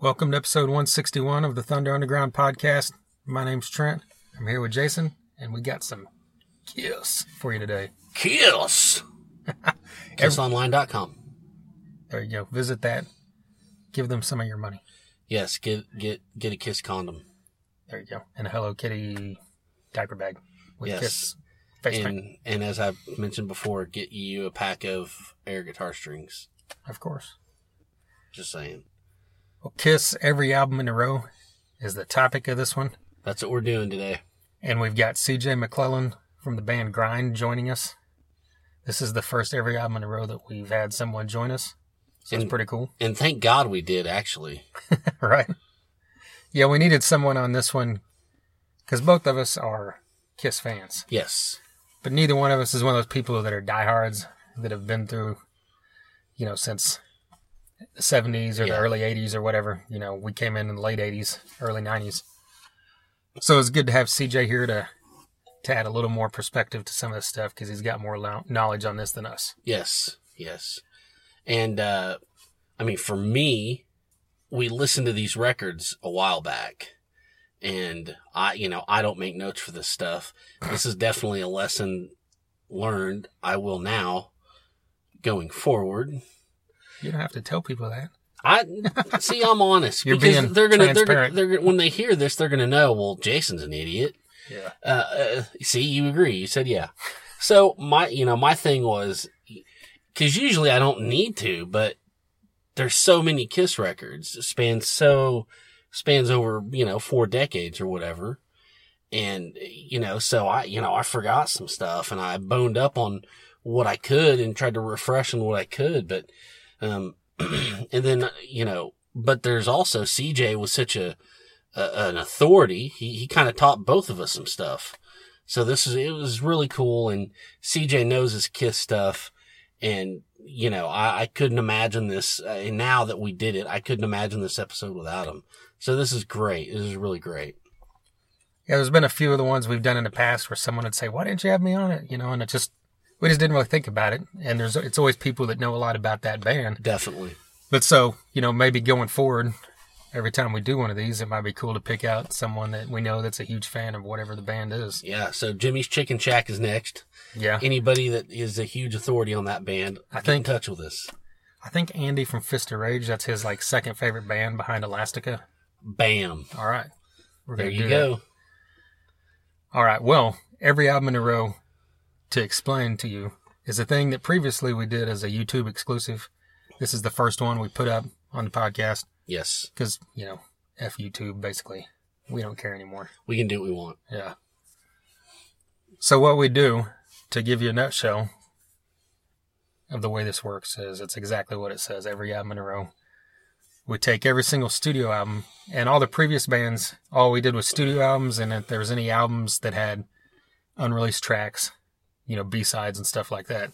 Welcome to episode 161 of the Thunder Underground podcast. My name's Trent. I'm here with Jason, and we got some Kiss for you today. Kiss. KissOnline.com. There you go. Visit that. Give them some of your money. Yes, get get get a Kiss condom. There you go. And a Hello Kitty diaper bag with Yes. Kiss face paint. And and as I mentioned before, get you a pack of air guitar strings. Of course. Just saying. Well, Kiss every album in a row is the topic of this one. That's what we're doing today. And we've got CJ McClellan from the band Grind joining us. This is the first every album in a row that we've had someone join us. So it's pretty cool. And thank God we did actually. right? Yeah, we needed someone on this one because both of us are Kiss fans, Yes. but neither one of us is one of those people that are diehards that have been through, you know, since 70s or the early 80s or whatever. You know, we came in in the late 80s, early 90s. So it's good to have CJ here to to add a little more perspective to some of this stuff because he's got more lo- knowledge on this than us. Yes. Yes. And uh I mean for me, we listened to these records a while back. And I you know, I don't make notes for this stuff. This is definitely a lesson learned. I will now going forward. You don't have to tell people that. I see. I'm honest You're because being they're gonna, they're, gonna- transparent. they're gonna, when they hear this, they're gonna know. Well, Jason's an idiot. Yeah. Uh, uh, see, you agree. You said yeah. So my, you know, my thing was, cause usually I don't need to, but there's so many Kiss records. Spans so, spans over, you know, four decades or whatever. And, you know, so I, you know, I forgot some stuff and I boned up on what I could and tried to refresh on what I could, but, um, and then, you know, but there's also CJ was such a, a an authority. He, he kind of taught both of us some stuff. So this is, it was really cool. And CJ knows his Kiss stuff. And, you know, I, I couldn't imagine this. Uh, and now that we did it, I couldn't imagine this episode without him. So this is great. This is really great. Yeah, there's been a few of the ones we've done in the past where someone would say, "Why didn't you have me on it?" You know, and it just we just didn't really think about it. And there's it's always people that know a lot about that band. Definitely. But so you know, maybe going forward, every time we do one of these, it might be cool to pick out someone that we know that's a huge fan of whatever the band is. Yeah. So Jimmy's Chicken Shack is next. Yeah, Anybody that is a huge authority on that band, I get think- in touch with us. I think Andy from Fist of Rage. That's his like second favorite band behind Elastica. Bam. All right. We're there you go. That. All right. Well, every album in a row to explain to you is a thing that previously we did as a YouTube exclusive. This is the first one we put up on the podcast Yes. because, you know, F YouTube, basically. We don't care anymore. We can do what we want. Yeah. So, what we do to give you a nutshell of the way this works is it's exactly what it says every album in a row. We take every single studio album and all the previous bands, all we did was studio albums, and if there was any albums that had unreleased tracks, you know, B sides and stuff like that.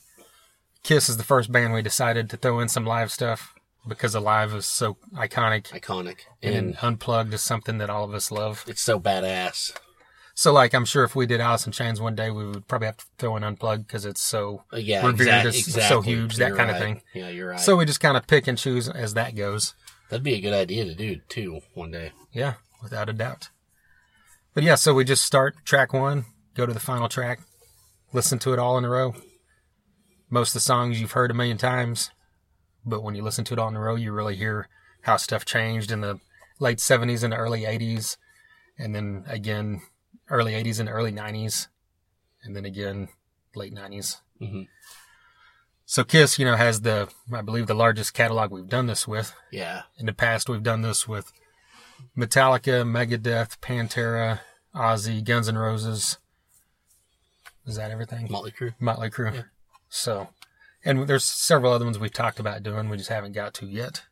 Kiss is the first band we decided to throw in some live stuff because the live is so iconic Iconic. and And unplugged is something that all of us love. it's so badass. So, like, I'm sure if we did Alice in Chains one day, we would probably have to throw in Unplugged because it's so. Uh, yeah, Revered exact- is so huge, that You're kind of thing. Yeah, you're right. So we just kind of pick and choose as that goes. that'd be a good idea to do too one day. Yeah, without a doubt. But yeah, so we just start track one, go to the final track, listen to it all in a row. Most of the songs you've heard a million times, but when you listen to it all in a row, you really hear how stuff changed in the late 70s and the early 80s, and then again, early 80s and early 90s, and then again, late 90s. Mhm. So Kiss, you know, has the, I believe, the largest catalog we've done this with. Yeah, In the past, we've done this with Metallica, Megadeth, Pantera, Ozzy, Guns N' Roses. Is that everything? Motley Crue. Motley Crue. Yeah. So, and there's several other ones we've talked about doing, we just haven't got to yet.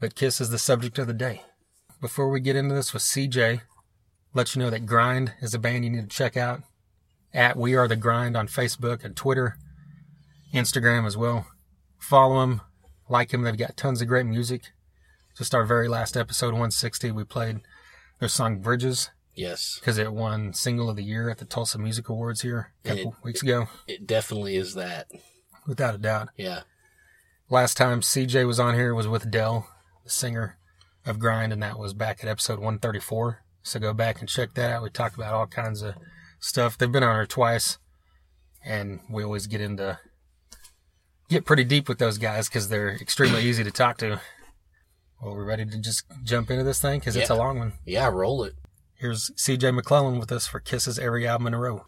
But Kiss is the subject of the day. Before we get into this with CJ, let you know that Grind is a band you need to check out. At We Are the Grind on Facebook and Twitter, Instagram as well. Follow them, like them. They've got tons of great music. Just our very last episode, 160, we played their song Bridges Yes, because it won Single of the Year at the Tulsa Music Awards here a couple weeks ago, it definitely is that. without a doubt. Yeah, Last time CJ was on here was with Dell, the singer. of grind, and that was back at episode 134. So go back and check that out. We talked about all kinds of stuff. They've been on here twice, and we always get into get pretty deep with those guys because they're extremely easy to talk to. Well, we're ready to just jump into this thing because it's a long one. Yeah, roll it. Here's CJ McClellan with us for Kiss's every album in a row.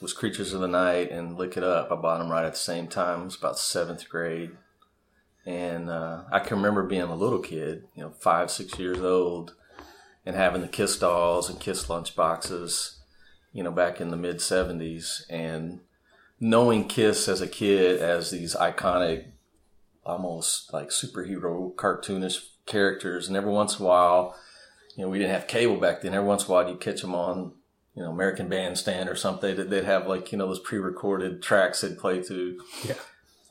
Was Creatures of the Night and Lick It Up. I bought them right at the same time. It was about seventh grade, and uh, I can remember being a little kid, you know, five six years old, and having the Kiss dolls and Kiss lunch boxes, you know, back in the mid '70s, and knowing Kiss as a kid as these iconic, almost like superhero cartoonish characters, and every once in a while you know, we didn't have cable back then. Every once in a while, you'd catch them on, you know, American Bandstand or something. They'd, they'd have like, you know, those pre-recorded tracks they'd play to. Yeah.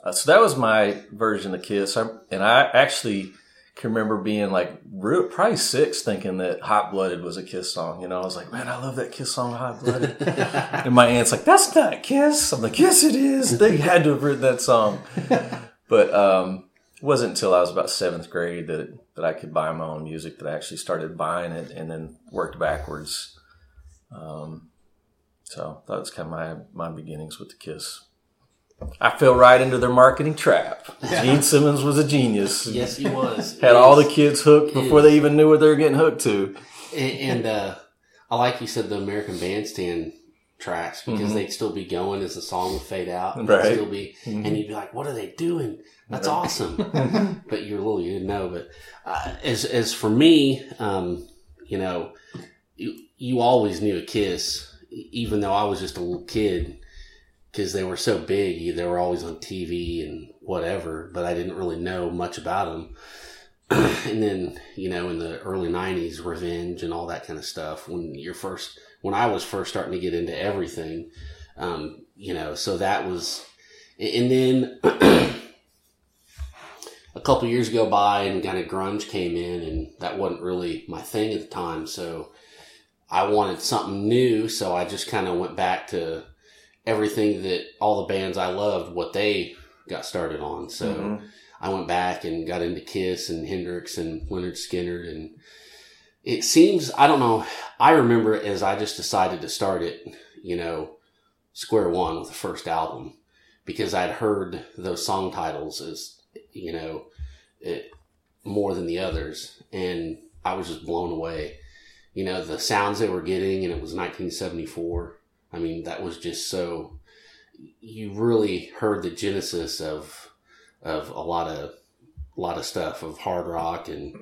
Uh, so that was my version of Kiss. I, and I actually can remember being like real, probably six thinking that Hot Blooded was a Kiss song. You know, I was like, man, I love that Kiss song, Hot Blooded. and my aunt's like, that's not Kiss. I'm like, yes, it is. They had to have written that song. But, um, it wasn't until I was about seventh grade that that I could buy my own music that I actually started buying it and then worked backwards. Um, so that was kind of my my beginnings with the Kiss. I fell right into their marketing trap. Gene Simmons was a genius. Yes, he was. Had all the kids hooked before they even knew what they were getting hooked to. and, and uh, I like you said the American Bandstand tracks because they'd still be going as the song would fade out. And Mm-hmm. Right. Still be, and you'd be like, "What are they doing? That's awesome!" but you're a little, you didn't know. But uh, as as for me, um, you know, you always knew a Kiss, even though I was just a little kid, because they were so big. They were always on TV and whatever, but I didn't really know much about them. and then you know in the early 90s revenge and all that kind of stuff when you're first when i was first starting to get into everything um, you know so that was and then a couple years go by and kind of grunge came in and that wasn't really my thing at the time so i wanted something new so i just kind of went back to everything that all the bands i loved what they got started on so Mhm. I went back and got into Kiss and Hendrix and Lynyrd Skynyrd and it seems I don't know. I remember it as I just decided to start it, you know, square one with the first album because I'd heard those song titles as you know it, more than the others, and I was just blown away. You know the sounds they were getting, and it was 1974. I mean that was just so. You really heard the genesis of of a lot of a lot of stuff of hard rock and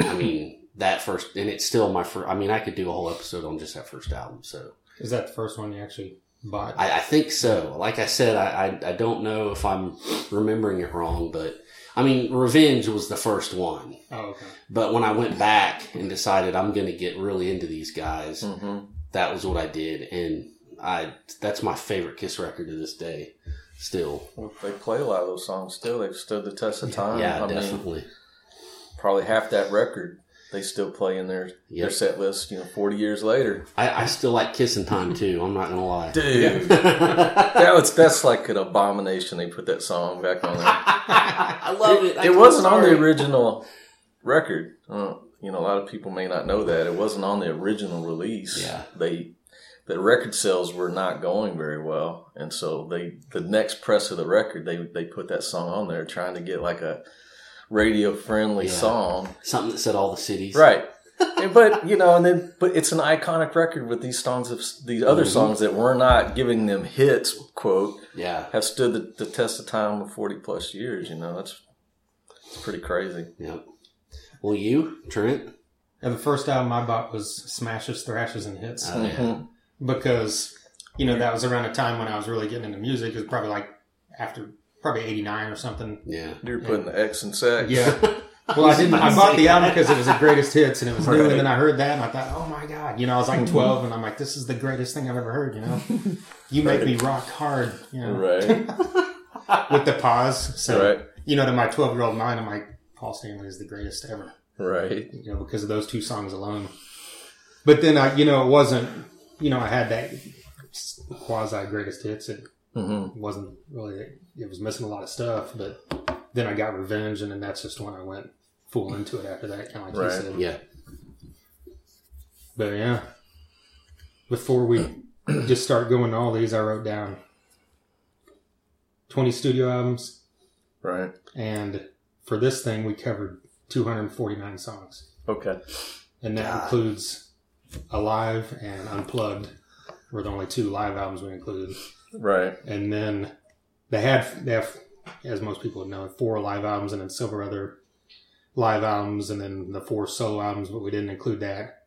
I mean that first and it's still my first I mean I could do a whole episode on just that first album so Is that the first one you actually bought? I, I think so like I said I, I I don't know if I'm remembering it wrong but I mean Revenge was the first one oh, okay. but when I went back and decided I'm going to get really into these guys Mhm. that was what I did and I that's my favorite Kiss record to this day still Well, they play a lot of those songs still. They've stood the test of time. yeah I mean, definitely probably half that record they still play in their their set list. You know, forty years later. I, I still like Kissing Time too. I'm not gonna lie. Dude, that was that's like an abomination. They put that song back on there. I love it. I it wasn't on the original record. Uh, you know, a lot of people may not know that it wasn't on the original release. Yeah. they the record sales were not going very well, and so they the next press of the record they they put that song on there, trying to get like a radio friendly Yeah. song, Something that said all the cities. right? But you know, and then but it's an iconic record with these songs of these other Mhm. songs that were not giving them hits. Quote Yeah. have stood the, the test of time of forty plus years. You know, that's it's pretty crazy. Yep. Well, you, Trent. Yeah, the first album I bought was Smashes, Thrashes, and Hits Oh, yeah. Mhm. because you know that was around a time when I was really getting into music. It was probably like after probably '89 or something. Yeah. You're putting the X in sex. Yeah, Well, I didn't. I bought the album because it was the greatest hits and it was new. And then I heard that and I thought, oh my god, you know, I was like twelve and I'm like, this is the greatest thing I've ever heard. You know, you make me rock hard. You know, Right. with the pause. So Right. you know, to my twelve year old mind, I'm like, Paul Stanley is the greatest ever. Right. You know, because of those two songs alone. But then I, you know, it wasn't. You know, I had that quasi greatest hits. It hmm wasn't really. It was missing a lot of stuff, but then I got Revenge, and then that's just when I went full into it after that, kind of like Right. you said. Yeah. But yeah, before we just start going to all these, I wrote down twenty studio albums, Right. and for this thing, we covered two hundred forty nine songs, Okay. and that God. includes Alive and Unplugged. Were the only two live albums we included. Right. and then they had they have as most people know four live albums and then several other live albums and then the four solo albums but we didn't include that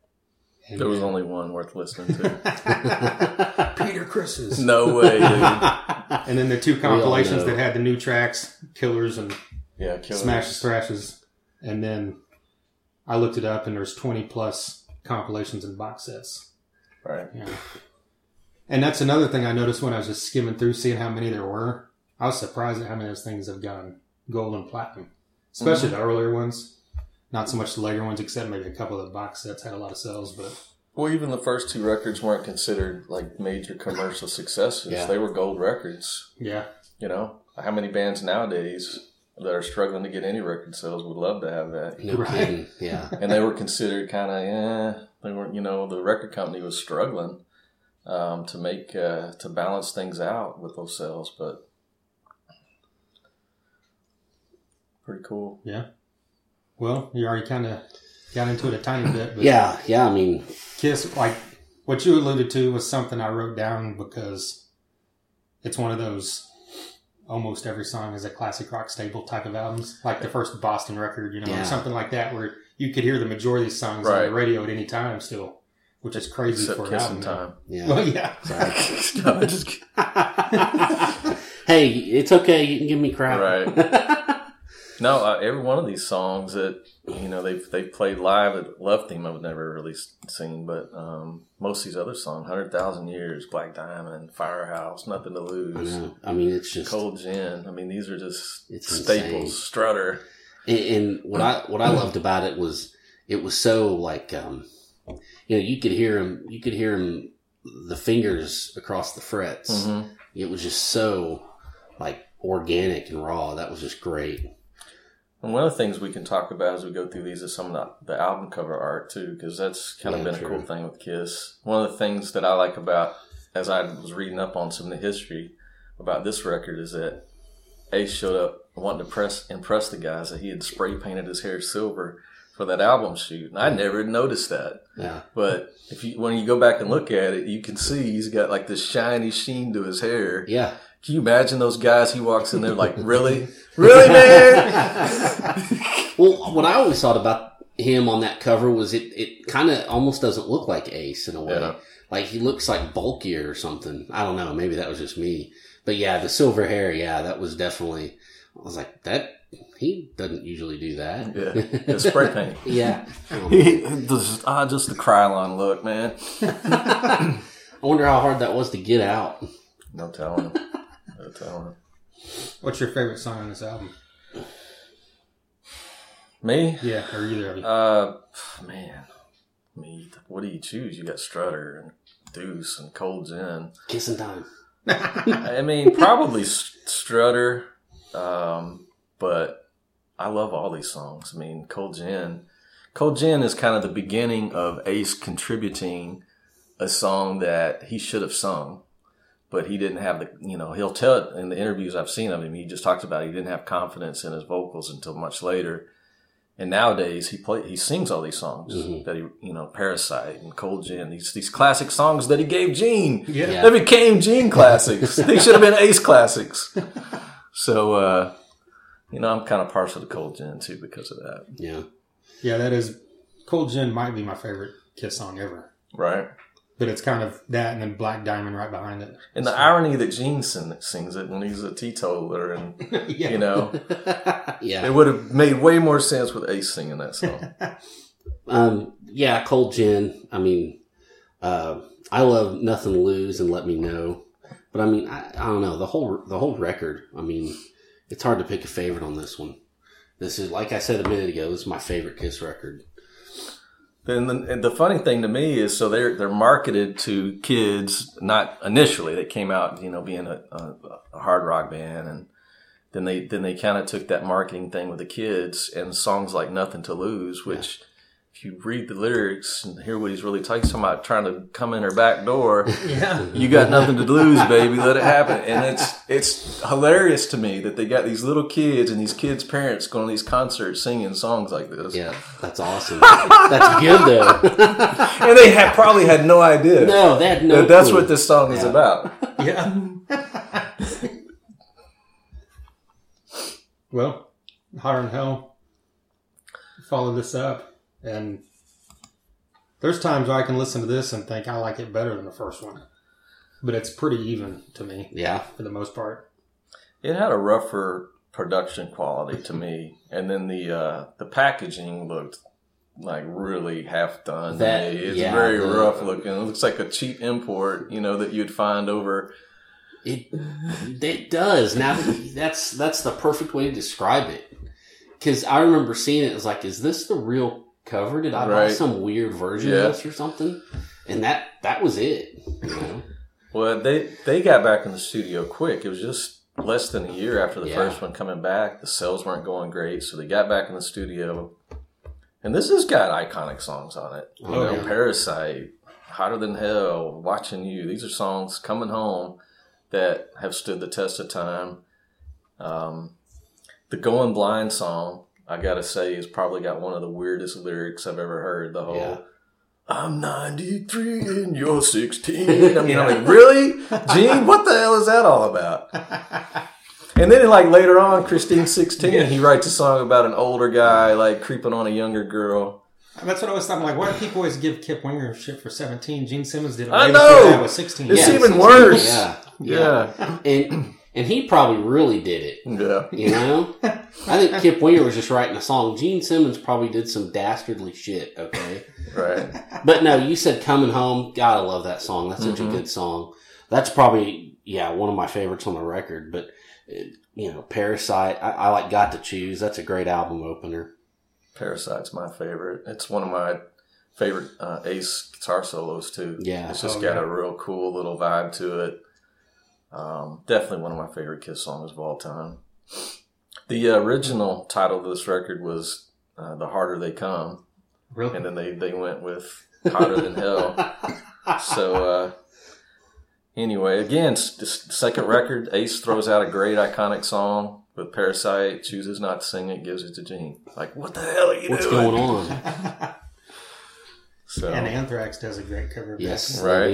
and There was then- only one worth listening to. peter criss's no way, dude. and then the two compilations that had the new tracks killers and Yeah, killer. smashes thrashes and then i looked it up and there's 20 plus compilations and box sets Right. Yeah. And that's another thing I noticed when I was just skimming through, seeing how many there were. I was surprised at how many of those things have gone gold and platinum, especially the earlier ones. Not so much the later ones, except maybe a couple of the box sets had a lot of sales. But Well, even the first two records weren't considered like major commercial successes. Yeah. They were gold records. yeah, You know, how many bands nowadays that are struggling to get any record sales would love to have that? No Right. kidding. Yeah. And they were considered kind of, yeah, they weren't. You know, the record company was struggling um, to make uh, to balance things out with those sales, but pretty cool. yeah. Well, you already kind of got into it a tiny bit, but Yeah. Yeah. I mean, Kiss, like what you alluded to, was something I wrote down because it's one of those. Almost every song is a classic rock staple type of albums, like the first Boston record, you know, Yeah. or something like that, where you could hear the majority of these songs on the radio at any time still, which is crazy Except for an kissing album. time. yeah. Well, oh, yeah. Sorry. no, just hey, it's okay. You can give me crap. Right. No. Uh, every one of these songs that you know they've they've played live at Love Theme, I've never really seen, but um, most of these other songs, Hundred Thousand Years, Black Diamond, Firehouse, Nothing to Lose. know. I mean, it's just Cold Gin. I mean, these are just It's staples. insane. Strutter. And, and what I what I loved about it was it was so like um, you know you could hear him you could hear him the fingers across the frets. hmm It was just so like organic and raw. That was just great. And one of the things we can talk about as we go through these is some of the, the album cover art too, because that's kind of Yeah, been a cool thing with Kiss. One of the things that I like about, as I was reading up on some of the history about this record, is that Ace showed up wanting to press impress the guys that he had spray painted his hair silver for that album shoot, and I never noticed that. Yeah, But if you when you go back and look at it, you can see he's got like this shiny sheen to his hair. yeah. Can you imagine those guys? He walks in there like, really, really, man. Well, what I always thought about him on that cover was it it kind of almost doesn't look like Ace in a way. Yeah. Like he looks like bulkier or something. I don't know. Maybe that was just me. But yeah, the silver hair. Yeah, that was definitely. I was like that. He doesn't usually do that. Yeah, yeah spray paint. yeah. Um, just, ah, just the Krylon look, man. I wonder how hard that was to get out. No telling. No telling. What's your favorite song on this album? Me? Yeah, or either of you. Uh, man. Me. What do you choose? You got Strutter and Deuce and Cold Gin. Kissing time. I mean, probably Strutter, um, but I love all these songs. I mean, Cold Gin. Cold Gin is kind of the beginning of Ace contributing a song that he should have sung, but he didn't have the, you know, he'll tell it in the interviews I've seen of him. He just talks about he didn't have confidence in his vocals until much later. And nowadays he play he sings all these songs Mhm. that he you know Parasite and Cold Gin these these classic songs that he gave Gene. yeah. Yeah. They became Gene classics. they should have been Ace classics. So, uh, you know, I'm kind of partial to Cold Gin too because of that. Yeah. Yeah, that is. Cold Gin might be my favorite Kiss song ever. Right? But it's kind of that and then Black Diamond right behind it. And the irony that Gene sing, sings it when he's a teetotaler, and yeah. you know, yeah. it would have made way more sense with Ace singing that song. Um, yeah, Cold Gin. I mean, uh, I love Nothing to Lose and Let Me Know. But I mean, I, I don't know the whole the whole record. I mean, it's hard to pick a favorite on this one. This is like I said a minute ago. This is my favorite Kiss record. And the, the funny thing to me is, so they're they're marketed to kids. Not initially, they came out, you know, being a, a, a hard rock band, and then they then they kind of took that marketing thing with the kids and songs like "Nothing to Lose," which. If you read the lyrics and hear what he's really talking about, trying to come in her back door, Yeah. you got nothing to lose, baby. Let it happen. And it's it's hilarious to me that they got these little kids and these kids' parents going to these concerts singing songs like this. Yeah, that's awesome. that's good though. And they had probably had no idea no, they had no. that that's clue. what this song is about. Yeah. Well, Hotter than Hell. Follow this up, and there's times where I can listen to this and think I like it better than the first one, but it's pretty even to me Yeah, for the most part. It had a rougher production quality to me, and then the uh, the packaging looked like really half done. That- It's yeah, very the- rough looking. It looks like a cheap import, you know, that you'd find over. it it does. Now that's that's the perfect way to describe it. Because I remember seeing it. It was like, is this the real cover? Did I buy some weird version Yeah. of this or something? And that that was it. You know? Well, they they got back in the studio quick. It was just less than a year after the Yeah. first one coming back. The sales weren't going great, so they got back in the studio. And this has got iconic songs on it. You Oh, know, yeah. Parasite, Hotter Than Hell, Watching You. These are songs coming home that have stood the test of time. Um, the Going Blind song, I gotta say, has probably got one of the weirdest lyrics I've ever heard. The whole Yeah. I'm 93 and you're 16. I mean, I'm like, really? Gene, what the hell is that all about? And then, like, later on, Christine 16, he writes a song about an older guy, like, creeping on a younger girl. That's what I was thinking. Like, why do people always give Kip Winger shit for 17? Gene Simmons did it. I know! I was 16. It's Yeah, even 16. worse. Yeah, Yeah. and and he probably really did it. Yeah. You know, I think Kip Winger was just writing a song. Gene Simmons probably did some dastardly shit. Okay, Right. but no, you said "Coming Home." God, I love that song. That's such Mhm. a good song. That's probably yeah one of my favorites on the record. But uh, you know, "Parasite," I, I like "Got to Choose." That's a great album opener. Parasite's my favorite. It's one of my favorite uh, Ace guitar solos, too. Yeah, It's just Oh, got yeah. a real cool little vibe to it. Um, definitely one of my favorite Kiss songs of all time. The original title of this record was uh, "The Harder They Come," Really? and then they they went with "Hotter Than Hell." So uh, anyway, again, this second record, Ace throws out a great iconic song with "Parasite," chooses not to sing it, gives it to Gene. Like, what the hell are you What's doing? What's going on? So and Anthrax does a great cover. of Yes, that. Right.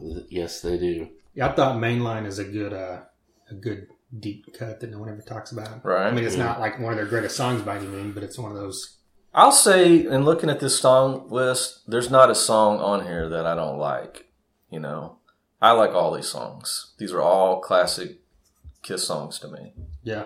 they do. Yes, they do. Yeah, I thought Mainline is a good, uh, a good deep cut that no one ever talks about. Right. I mean, it's not like one of their greatest songs by any means, but it's one of those. I'll say, in looking at this song list, there's not a song on here that I don't like. You know, I like all these songs. These are all classic Kiss songs to me. Yeah.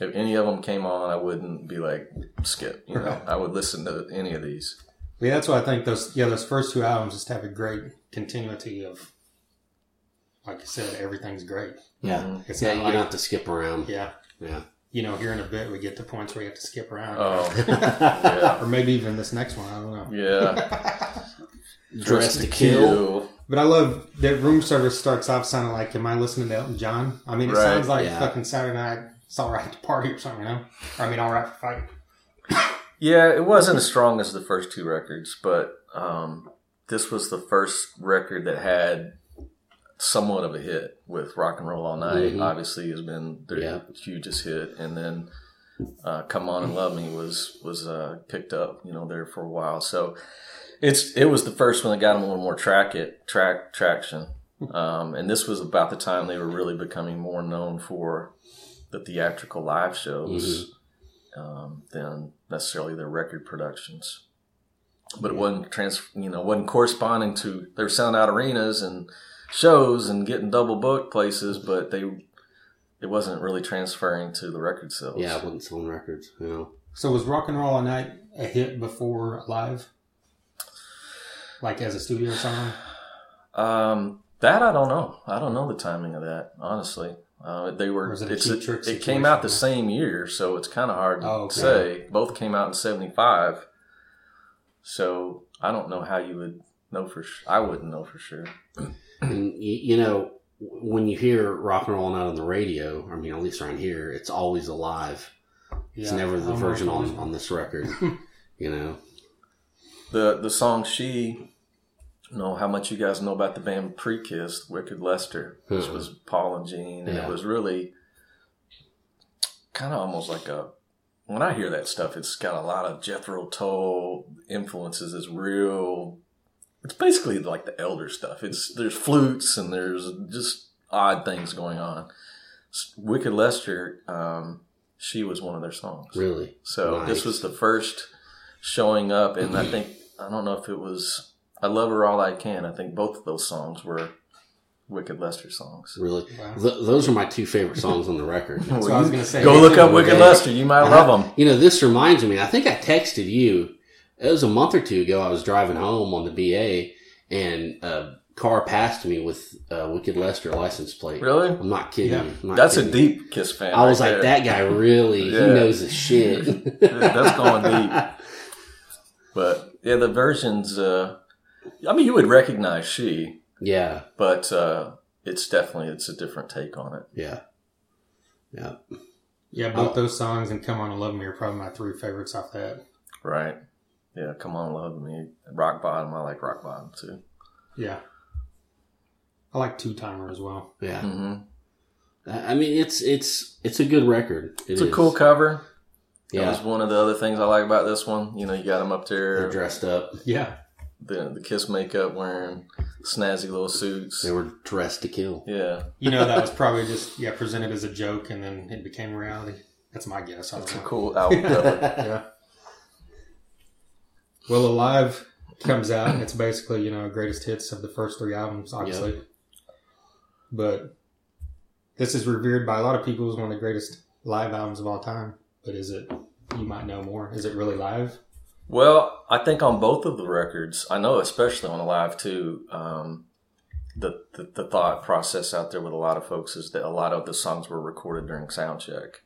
If any of them came on, I wouldn't be like skip. You know, Right. I would listen to any of these. Yeah, that's why I think those. Yeah, those first two albums just have a great continuity of, like I said, everything's great. Yeah. It's yeah. not You like, don't have to skip around. yeah, Yeah. you know, here in a bit we get to points where you have to skip around, Oh, yeah, or maybe even this next one. I don't know. yeah. Dress to Kill. But I love that room service starts off sounding like, am I listening to Elton John? I mean, it Right, sounds like yeah. fucking Saturday night. It's all right to party or something, you know? Or, I mean, all right for fight. Yeah, it wasn't as strong as the first two records, but um, this was the first record that had somewhat of a hit with Rock and Roll All Night. Mhm. Obviously, has been their Yeah. hugest hit, and then uh, Come On and Love Me was was uh, picked up, you know, there for a while. So it's it was the first one that got them a little more track it track traction, um, and this was about the time they were really becoming more known for the theatrical live shows um, than necessarily their record productions. but it wasn't trans, you know, wasn't corresponding to. They were selling out arenas and shows and getting double booked places, but they it wasn't really transferring to the record sales. Yeah, it wasn't selling records. You know. So was Rock and Roll All Night a hit before live? Like as a studio song? Um, that I don't know. I don't know the timing of that. Honestly, uh, they were. It a it came out the same year, so it's kind of hard to Oh, okay. say. Both came out in '75, so I don't know how you would know for. sure. I wouldn't know for sure. And you, you know, when you hear rock and roll night on the radio, I mean, at least around here, it's always alive. It's Yeah, never the don't know version on, on this record. you know, The the song "She." I don't know how much you guys know about the band Pre-Kiss, Wicked Lester, which Mhm. was Paul and Gene, and Yeah. it was really kind of almost like a. When I hear that stuff, it's got a lot of Jethro Tull influences. It's real. It's basically like the Elder stuff. It's there's flutes and there's just odd things going on. Wicked Lester, um, she was one of their songs. really. So Nice. this was the first showing up, and I think I don't know if it was "I Love Her All I Can." I think both of those songs were Wicked Lester songs. Really. Wow. Th- those are my two favorite songs on the record. That's what I was gonna say. Go look up Wicked Okay. Lester. You might love them. You know, this reminds me. I think I texted you. It was a month or two ago. I was driving home on the BA, and a car passed me with a Wicked Lester license plate. Really? I'm not kidding. Yeah. I'm not That's a deep Kiss fan. I was right like, there. that guy really, he knows his shit. That's going deep. But yeah, the versions. Uh, I mean, you would recognize she, yeah, but uh, it's definitely it's a different take on it. yeah, yeah. Yeah, both those songs and Come On and Love Me are probably my three favorites off that. Right? Yeah. Come on, love me. Rock bottom. I like rock bottom too. Yeah. I like Two Timer as well. Yeah, hmm I I mean, it's it's it's a good record. It It's a cool cover. That Yeah, was one of the other things I like about this one. You know, you got them up they're there, dressed up. Yeah. the the Kiss makeup, wearing snazzy little suits. They were dressed to kill. Yeah, You know, that was probably just, yeah, presented as a joke and then it became reality. That's my guess. I don't it's a cool album cover. Yeah. Well, Alive comes out. and It's basically, you know, greatest hits of the first three albums, obviously. But this is revered by a lot of people as one of the greatest live albums of all time. But is it, you might know more, is it really live? Well, I think on both of the records, I know especially on Alive too, um, the, the the thought process out there with a lot of folks is that a lot of the songs were recorded during sound check,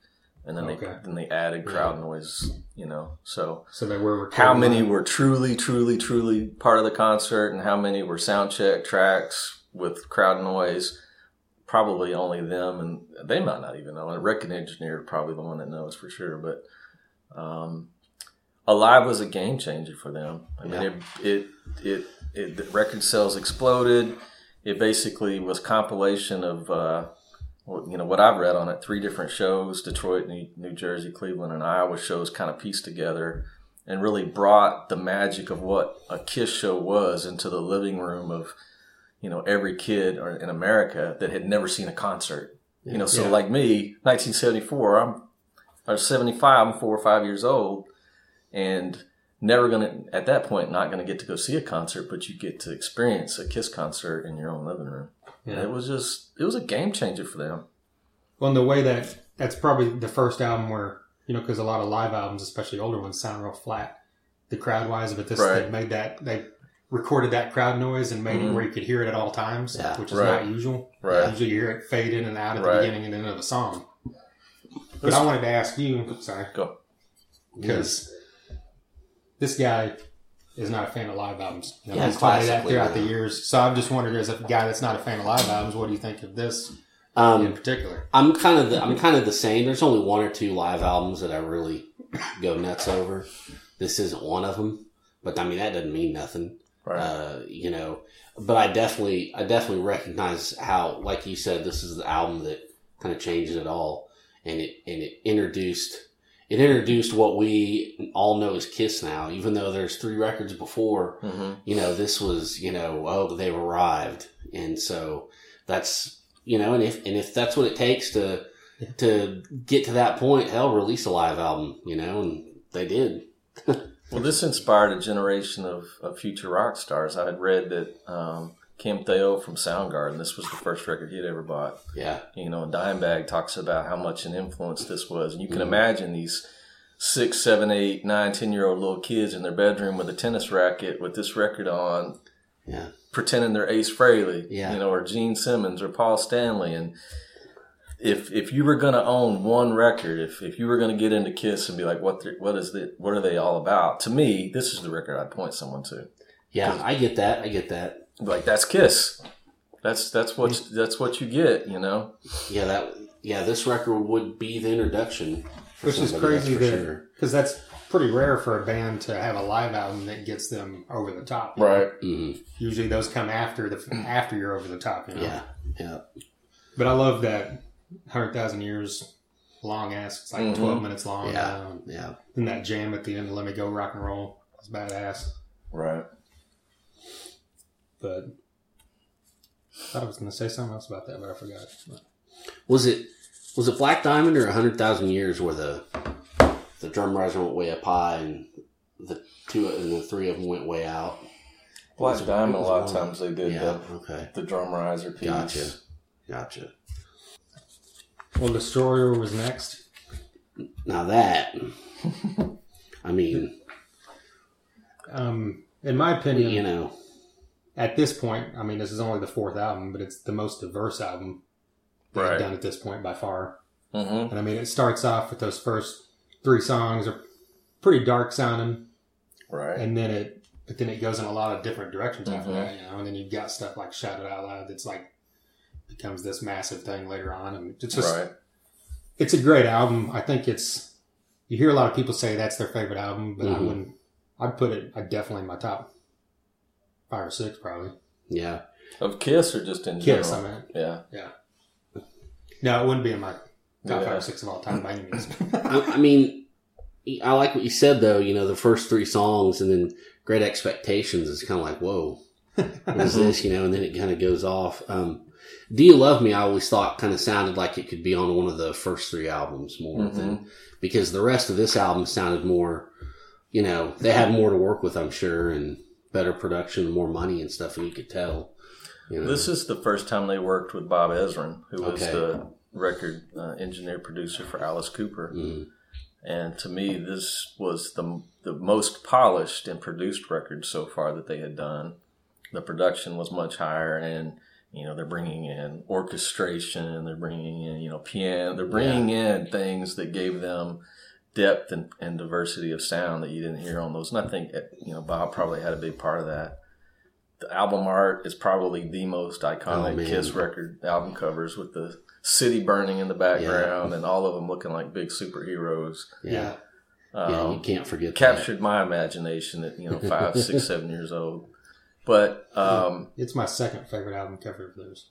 and then Okay. they then they added crowd noise. You know, so So they were how many were truly, truly, truly part of the concert, and how many were sound check tracks with crowd noise? Probably only them, and they might not even know. And a record engineer probably the one that knows for sure. But um, Alive was a game changer for them. I mean, Yeah. it, it it it record sales exploded. It basically was compilation of uh, you know what I've read on it. Three different shows: Detroit, New, New Jersey, Cleveland, and Iowa shows, kind of pieced together, and really brought the magic of what a Kiss show was into the living room of you know every kid in America that had never seen a concert. You know, so Yeah. like me, 1974, I'm or 75, I'm four or five years old, and never gonna at that point not gonna get to go see a concert, but you get to experience a Kiss concert in your own living room. Yeah. it was just it was a game changer for them. Well, in the way that that's probably the first album where you know because a lot of live albums, especially older ones, sound real flat, the crowd wise. But this Right. they made that they recorded that crowd noise and made Mhm. it where you could hear it at all times, Yeah. which is Right. not usual. Right. Usually you hear it fade in and out at the Right. beginning and end of a song. But I wanted to ask you, sorry, Go. because this guy is not a fan of live albums. You know, Yeah, he's told me that classically, throughout the years. So I'm just wondering, as a guy that's not a fan of live albums, what do you think of this in Um, particular? I'm kind of the I'm kind of the same. There's only one or two live albums that I really go nuts over. This isn't one of them, but I mean that doesn't mean nothing. Right. Uh, you know, but I definitely, I definitely recognize how, like you said, this is the album that kind of changed it all, and it and it introduced, it introduced what we all know as Kiss now. Even though there's three records before, hmm you know, this was, you know, oh, they've arrived, and so that's, you know, and if and if that's what it takes to to get to that point, hell, release a live album, you know, and they did. Well, this inspired a generation of, of future rock stars. I had read that um, Kim Thayil from Soundgarden, this was the first record he had ever bought. Yeah. You know, Dimebag talks about how much an influence this was. And you can Mhm. imagine these six, seven, eight, nine, ten year old little kids in their bedroom with a tennis racket with this record on, Yeah. pretending they're Ace Frehley, Yeah. you know, or Gene Simmons or Paul Stanley. And if if you were going to own one record, if, if you were going to get into Kiss and be like, what what is the, what are they all about? To me, this is the record I'd point someone to. Yeah. I get that. I get that. Like that's Kiss. That's that's what that's what you get, you know. Yeah. That. Yeah. This record would be the introduction. for Which is crazy that's for that sure. because that's pretty rare for a band to have a live album that gets them over the top. Mhm. Usually those come after the after you're over the top. You know? Yeah. Yeah. But I love that hundred thousand years long ass. It's like Mhm. twelve minutes long. Yeah. Um, Yeah. and that jam at the end, "Let Me Go Rock and Roll," is badass. Right. But I thought I was going to say something else about that, but I forgot. But Was it was it Black Diamond or hundred thousand years where the the drum riser went way up high and the two and the three of them went way out? Black was- Diamond, a lot of times they did Yeah. Okay. the, the drum riser piece. Gotcha. Gotcha. well, Destroyer was next. Now that, I mean, Um, in my opinion, you know, at this point, I mean, this is only the fourth album, but it's the most diverse album they've done at this point by far. Mm-hmm. And I mean, it starts off with those first three songs are pretty dark sounding, Right. and then it, but then it goes in a lot of different directions after Mhm. that, you know. And then you've got stuff like "Shout It Out Loud" that's like becomes this massive thing later on, and it's just right. it's a great album. I think it's you hear a lot of people say that's their favorite album, but I Mhm. wouldn't. I'd put it. I'd definitely in my top five or six, probably. yeah, Of Kiss or just in Kiss, I general? mean. Yeah. Yeah, no, it wouldn't be in my top Yeah. five or six of all time by any means. I, I mean, I like what you said though. You know, the first three songs and then Great Expectations is kind of like, whoa, what is this? You know, and then it kind of goes off. Um, Do You Love Me? I always thought kind of sounded like it could be on one of the first three albums more Mhm. than because the rest of this album sounded more. You know, they had more to work with, I'm sure, and better production, more money and stuff, and you could tell. You know, This is the first time they worked with Bob Ezrin, who was Okay. the record uh, engineer producer for Alice Cooper. Mm, And to me, this was the the most polished and produced record so far that they had done. The production was much higher, and you know they're bringing in orchestration, they're bringing in you know piano, they're bringing in things that gave them depth and, and diversity of sound that you didn't hear on those. And I think you know Bob probably had a big part of that. The album art is probably the most iconic Oh. Kiss record album covers with the city burning in the background and all of them looking like big superheroes. yeah, Um, yeah, you can't forget that. captured my imagination at you know five, six, seven years old. But um, it's my second favorite album cover of theirs,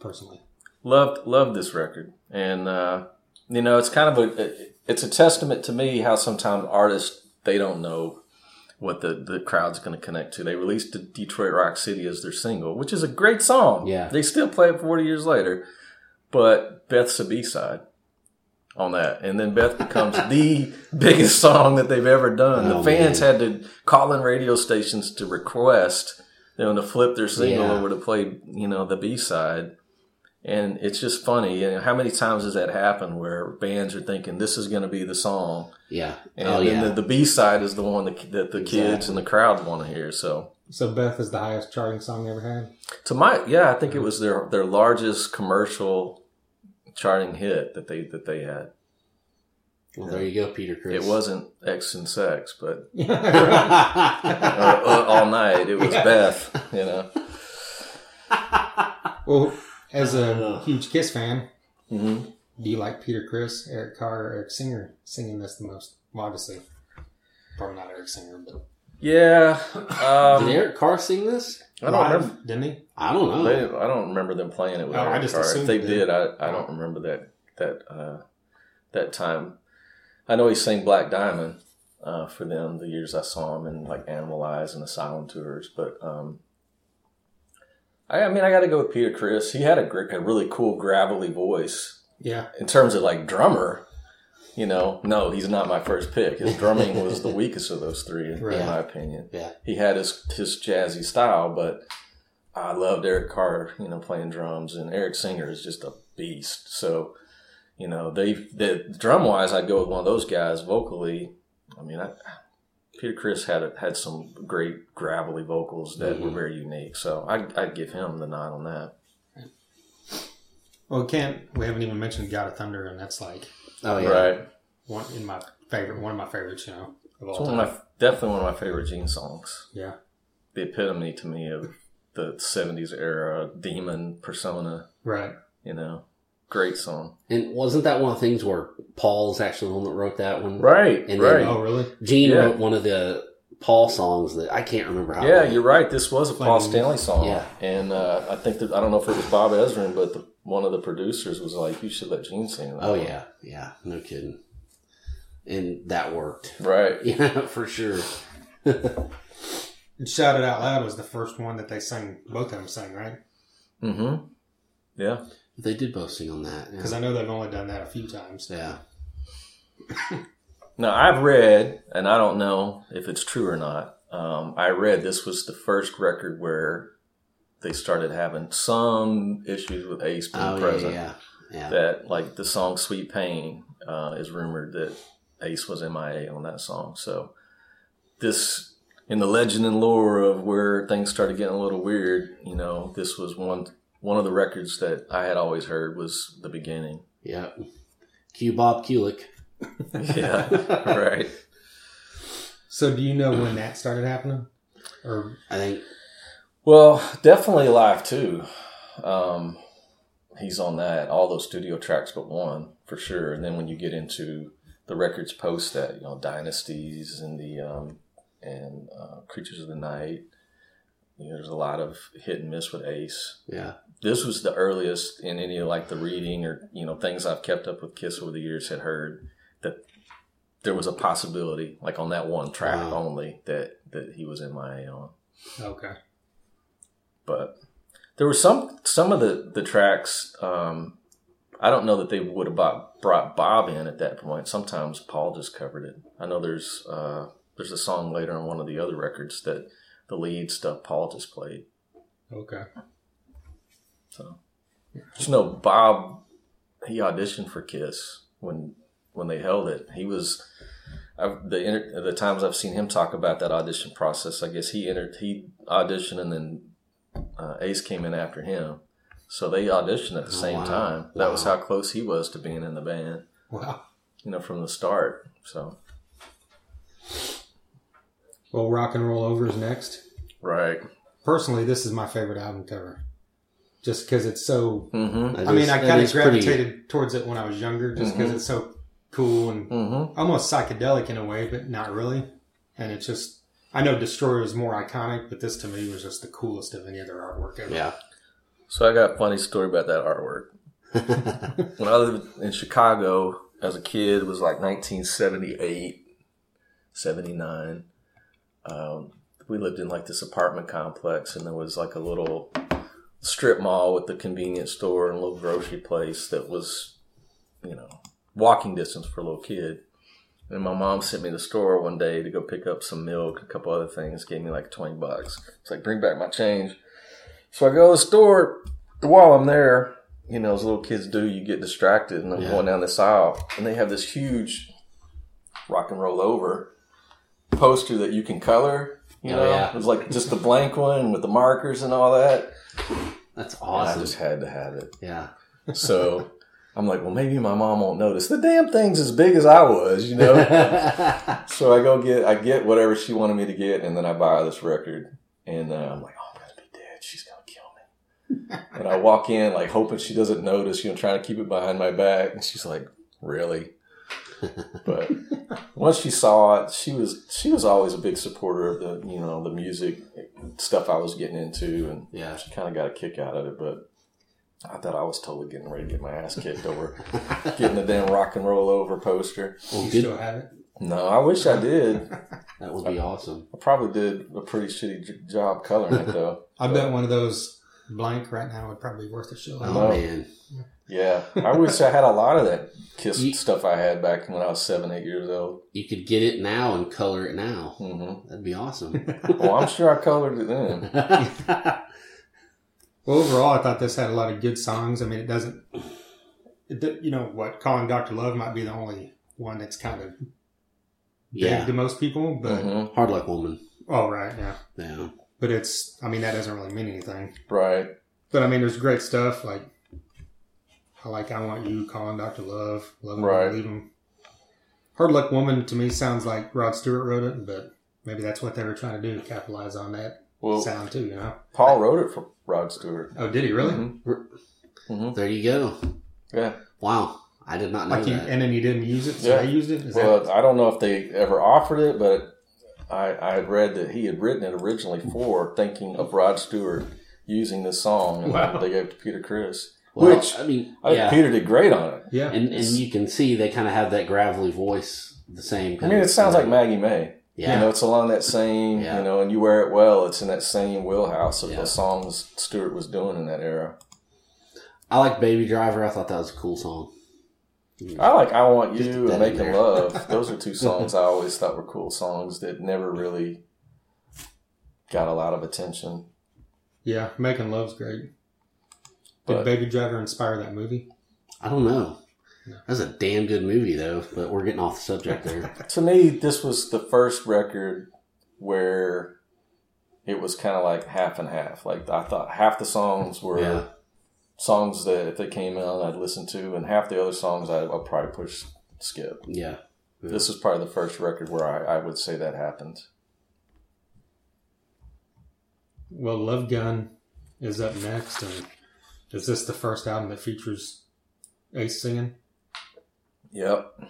personally. loved loved this record, and uh, you know it's kind of a it's a testament to me how sometimes artists they don't know what the the crowd's going to connect to. They released the Detroit Rock City as their single, which is a great song. Yeah. they still play it forty years later, but Beth's a B side. On that, and then Beth becomes the biggest song that they've ever done. Oh, the fans man. had to call in radio stations to request them to flip their single Yeah. over to play, you know, the B side. And it's just funny. You know, how many times does that happen where bands are thinking this is going to be the song, Yeah. and oh then yeah. the, the B side is the one that, that the kids Exactly. and the crowd want to hear. So, So Beth is the highest charting song they ever had. to my yeah, I think it was their their largest commercial charting hit that they that they had. well, there you go, Peter Criss. It wasn't X and Sex, but Yeah, or, uh, all night it was Beth. You know. well, as a huge Kiss fan, hmm do you like Peter Criss, Eric Carr, or Eric Singer singing this the most? Well, obviously, probably not Eric Singer, but Yeah. Um, Did Eric Carr sing this? I don't live, remember. didn't he? I don't know. They, I don't remember them playing it with Oh, I Eric just Carr. If they they did, did. I, I don't remember that that uh, that time. I know he sang Black Diamond uh, for them the years I saw him in like Animalize and Asylum tours, but um, I, I mean I got to go with Peter Criss. He had a, gr- a really cool gravelly voice Yeah, in terms of like drummer. you know, no, he's not my first pick. His drumming was the weakest of those three, Right. in my opinion. Yeah. He had his his jazzy style, but I loved Eric Carr, you know, playing drums, and Eric Singer is just a beast. So, you know, they the drum wise, I'd go with one of those guys. Vocally, I mean, I, Peter Criss had had some great gravelly vocals that were Mhm. very unique. So I I'd give him the nod on that. Well, we can't. We haven't even mentioned God of Thunder, and that's like Oh yeah. Right. one in my favorite, one of my favorites. You know, of all It's one time. of my definitely one of my favorite Gene songs. yeah, The epitome to me of the '70s era demon persona. right. You know, great song. And wasn't that one of the things where Paul's actually the one that wrote that one? Right. And right. then- Oh, really? Gene Yeah. wrote one of the Paul songs that I can't remember how. Yeah, it you're right. This was a Paul Flaming- Stanley song, Yeah. and uh, I think that I don't know if it was Bob Ezrin, but the, one of the producers was like, "You should let Gene sing." that Oh one." yeah, yeah, no kidding. And that worked. right. Yeah, for sure. And Shout It Out Loud was the first one that they sang. Both of them sang, right? Mm-hmm. Yeah, They did both sing on that. Because Yeah. I know they've only done that a few times. yeah. Now I've read, and I don't know if it's true or not. Um, I read this was the first record where they started having some issues with Ace being Oh yeah, present. yeah, yeah. That like the song "Sweet Pain" uh, is rumored that Ace was MIA on that song. So this, in the legend and lore of where things started getting a little weird, you know, this was one one of the records that I had always heard was the beginning. yeah. Q Bob Kulick. Yeah, right. So, do you know when that started happening? Or I think Well, definitely live too. Um, he's on that, all those studio tracks but one for sure. And then when you get into the records post that, you know, Dynasties and the um, and uh, Creatures of the Night, you know, there's a lot of hit and miss with Ace. yeah. This was the earliest in any of like the reading or you know things I've kept up with Kiss over the years had heard that there was a possibility, like on that one track Wow. only, that that he was MIA on okay, but there were some some of the the tracks. Um, I don't know that they would have brought, brought Bob in at that point. Sometimes Paul just covered it. I know there's uh, there's a song later on one of the other records that the lead stuff Paul just played. okay, So, you know, Bob he auditioned for Kiss when when they held it. He was. I've, the the times I've seen him talk about that audition process, I guess he entered he auditioned and then uh, Ace came in after him, so they auditioned at the same wow. time. That was how close he was to being in the band, wow. you know, from the start. So Well, Rock and Roll Over is next. right, Personally, this is my favorite album cover, just because it's so. mm-hmm, That I mean, is- I kind of is pretty- gravitated towards it when I was younger, just because Mhm. it's so cool and mm-hmm, almost psychedelic in a way, but not really. And it's just. I know Destroyer is more iconic, but this to me was just the coolest of any other artwork ever. Yeah. So I got a funny story about that artwork. when I lived in Chicago as a kid, it was like 1978, 79. Um, we lived in like this apartment complex, and there was like a little strip mall with the convenience store and little grocery place that was, you know, walking distance for a little kid. And my mom sent me to the store one day to go pick up some milk, a couple other things, gave me like 20 bucks. It's like, bring back my change. So I go to the store. While I'm there, you know, as little kids do, you get distracted, and I'm Yeah. going down this aisle, and they have this huge rock and roll over poster that you can color. You Oh, know, yeah. it was like just the blank one with the markers and all that. That's And I just had to have it. Yeah. So I'm like, well, maybe my mom won't notice. The damn thing's as big as I was, you know. so I go get, I get whatever she wanted me to get, and then I buy this record, and uh, I'm like, oh, I'm gonna be dead. She's gonna kill me. and I walk in like hoping she doesn't notice, you know, trying to keep it behind my back, and she's like, really. But once she saw it, she was she was always a big supporter of the you know the music stuff I was getting into, and yeah. she kind of got a kick out of it. But I thought I was totally getting ready to get my ass kicked over getting the damn rock and roll over poster. Well, You good. still have it? No, I wish I did. That would be awesome. I probably did a pretty shitty j- job coloring it though. I bet one of those blank right now would probably be worth a shilling. Oh No. man. Yeah, I wish I had a lot of that Kiss You- stuff I had back when I was seven, eight years old. You could get it now and color it now. hmm That'd be awesome. Well, I'm sure I colored it then. Well, overall, I thought this had a lot of good songs. I mean, it doesn't. It, you know what? Calling Doctor Love might be the only one that's kind of big yeah. to most people, but hmm Hard Luck Woman. oh right, yeah. Yeah. But it's. I mean, that doesn't really mean anything. Right. But I mean, there's great stuff like I like I Want You, Calling Doctor Love, Love Him, Right. Leave Him. Hard Luck Woman to me sounds like Rod Stewart wrote it, but maybe that's what they were trying to do to capitalize on that Well, sound too. You know? Paul wrote it for Rod Stewart. Oh, did he really? Mhm. Mhm. There you go. Yeah. Wow. I did not know Like, he, that. and then he didn't use it, so Yeah. they used it. Is Well, I don't know if they ever offered it, but I, I had read that he had written it originally for thinking of Rod Stewart using this song, and Wow. they gave it to Peter Criss. Well, which I mean, I think yeah. Peter did great on it. yeah? and, and you can see they kind of have that gravelly voice, the same I mean, of. it sounds like Maggie May. Yeah. You know, it's along that same, Yeah. you know, and you wear it well. It's in that same wheelhouse of Yeah. the songs Stewart was doing in that era. I like Baby Driver. I thought that was a cool song. I like "I Want You" that and in "Making. Love." Those are two songs I always thought were cool songs that never really got a lot of attention. yeah, Making Love's great. Did Baby Driver inspire that movie? I don't know. No. That's a damn good movie, though. But we're getting off the subject there. To me, this was the first record where it was kind of like half and half. Like I thought half the songs were Yeah. songs that if they came out I'd listen to, and half the other songs I, I'll probably push skip. Yeah. This is probably the first record where I, I would say that happened. Well, Love Gun is up next, and is this the first album that features Ace singing? Yep.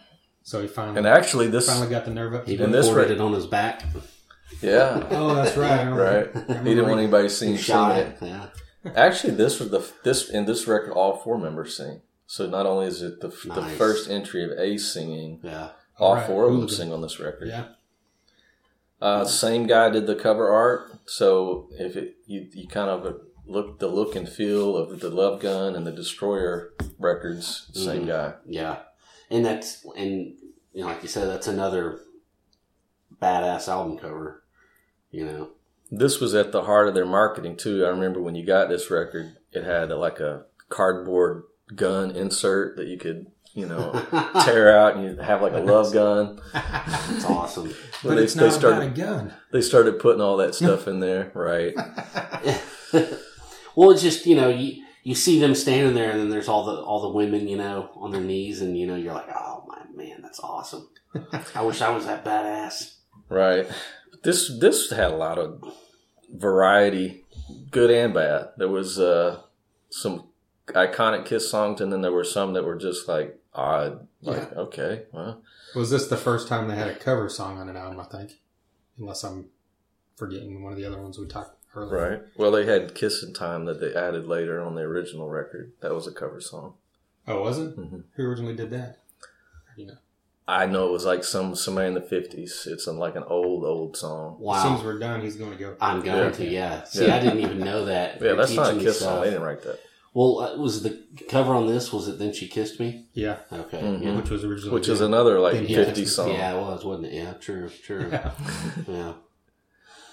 So he finally And actually, this finally got the nerve up. He To And this recorded it on his back. yeah. Oh, that's right. Right. He didn't want anybody seeing He shot singing it. it. Yeah. Actually, this was the this in this record all four members sing. So not only is it the, the first entry of Ace singing, Yeah. all Right, four of them Hooligan. sing on this record. Yeah. Uh, same guy did the cover art. So if it you, you kind of look the look and feel of the Love Gun and the Destroyer records, same Mhm. guy. Yeah. And that's and you know, like you said, that's another badass album cover. You know. This was at the heart of their marketing too. I remember when you got this record, it had like a cardboard gun insert that you could, you know, tear out and you have like a love gun. It's awesome. But they, it's they not started about a gun. they started putting all that stuff in there, right? well, it's just you know you you see them standing there, and then there's all the all the women you know on their knees, and you know you're like, oh my man, that's awesome. I wish I was that badass. Right. This this had a lot of variety, good and bad. There was uh, some iconic Kiss songs, and then there were some that were just like odd. Like okay, well, Was this the first time they had a cover song on an album? I think, unless I'm forgetting one of the other ones we talked earlier. right. Well, they had "Kiss in Time" that they added later on the original record. That was a cover song. Oh, was it? Mhm. Who originally did that? You know, I know it was like some somebody in the fifties. It's a, like an old old song. as Wow. soon as we're done, he's going to go. I'm going Yeah. to, yeah. See, Yeah. I didn't even know that. Yeah, that's not a Kiss song. They didn't write that. Well, uh, was the cover on this? Was it "Then She Kissed Me"? Yeah, Okay, Mhm. yeah. which was originally Which is another like Then He fifty Kissed song. Yeah, it was, wasn't it? Yeah, true, true. Yeah. yeah.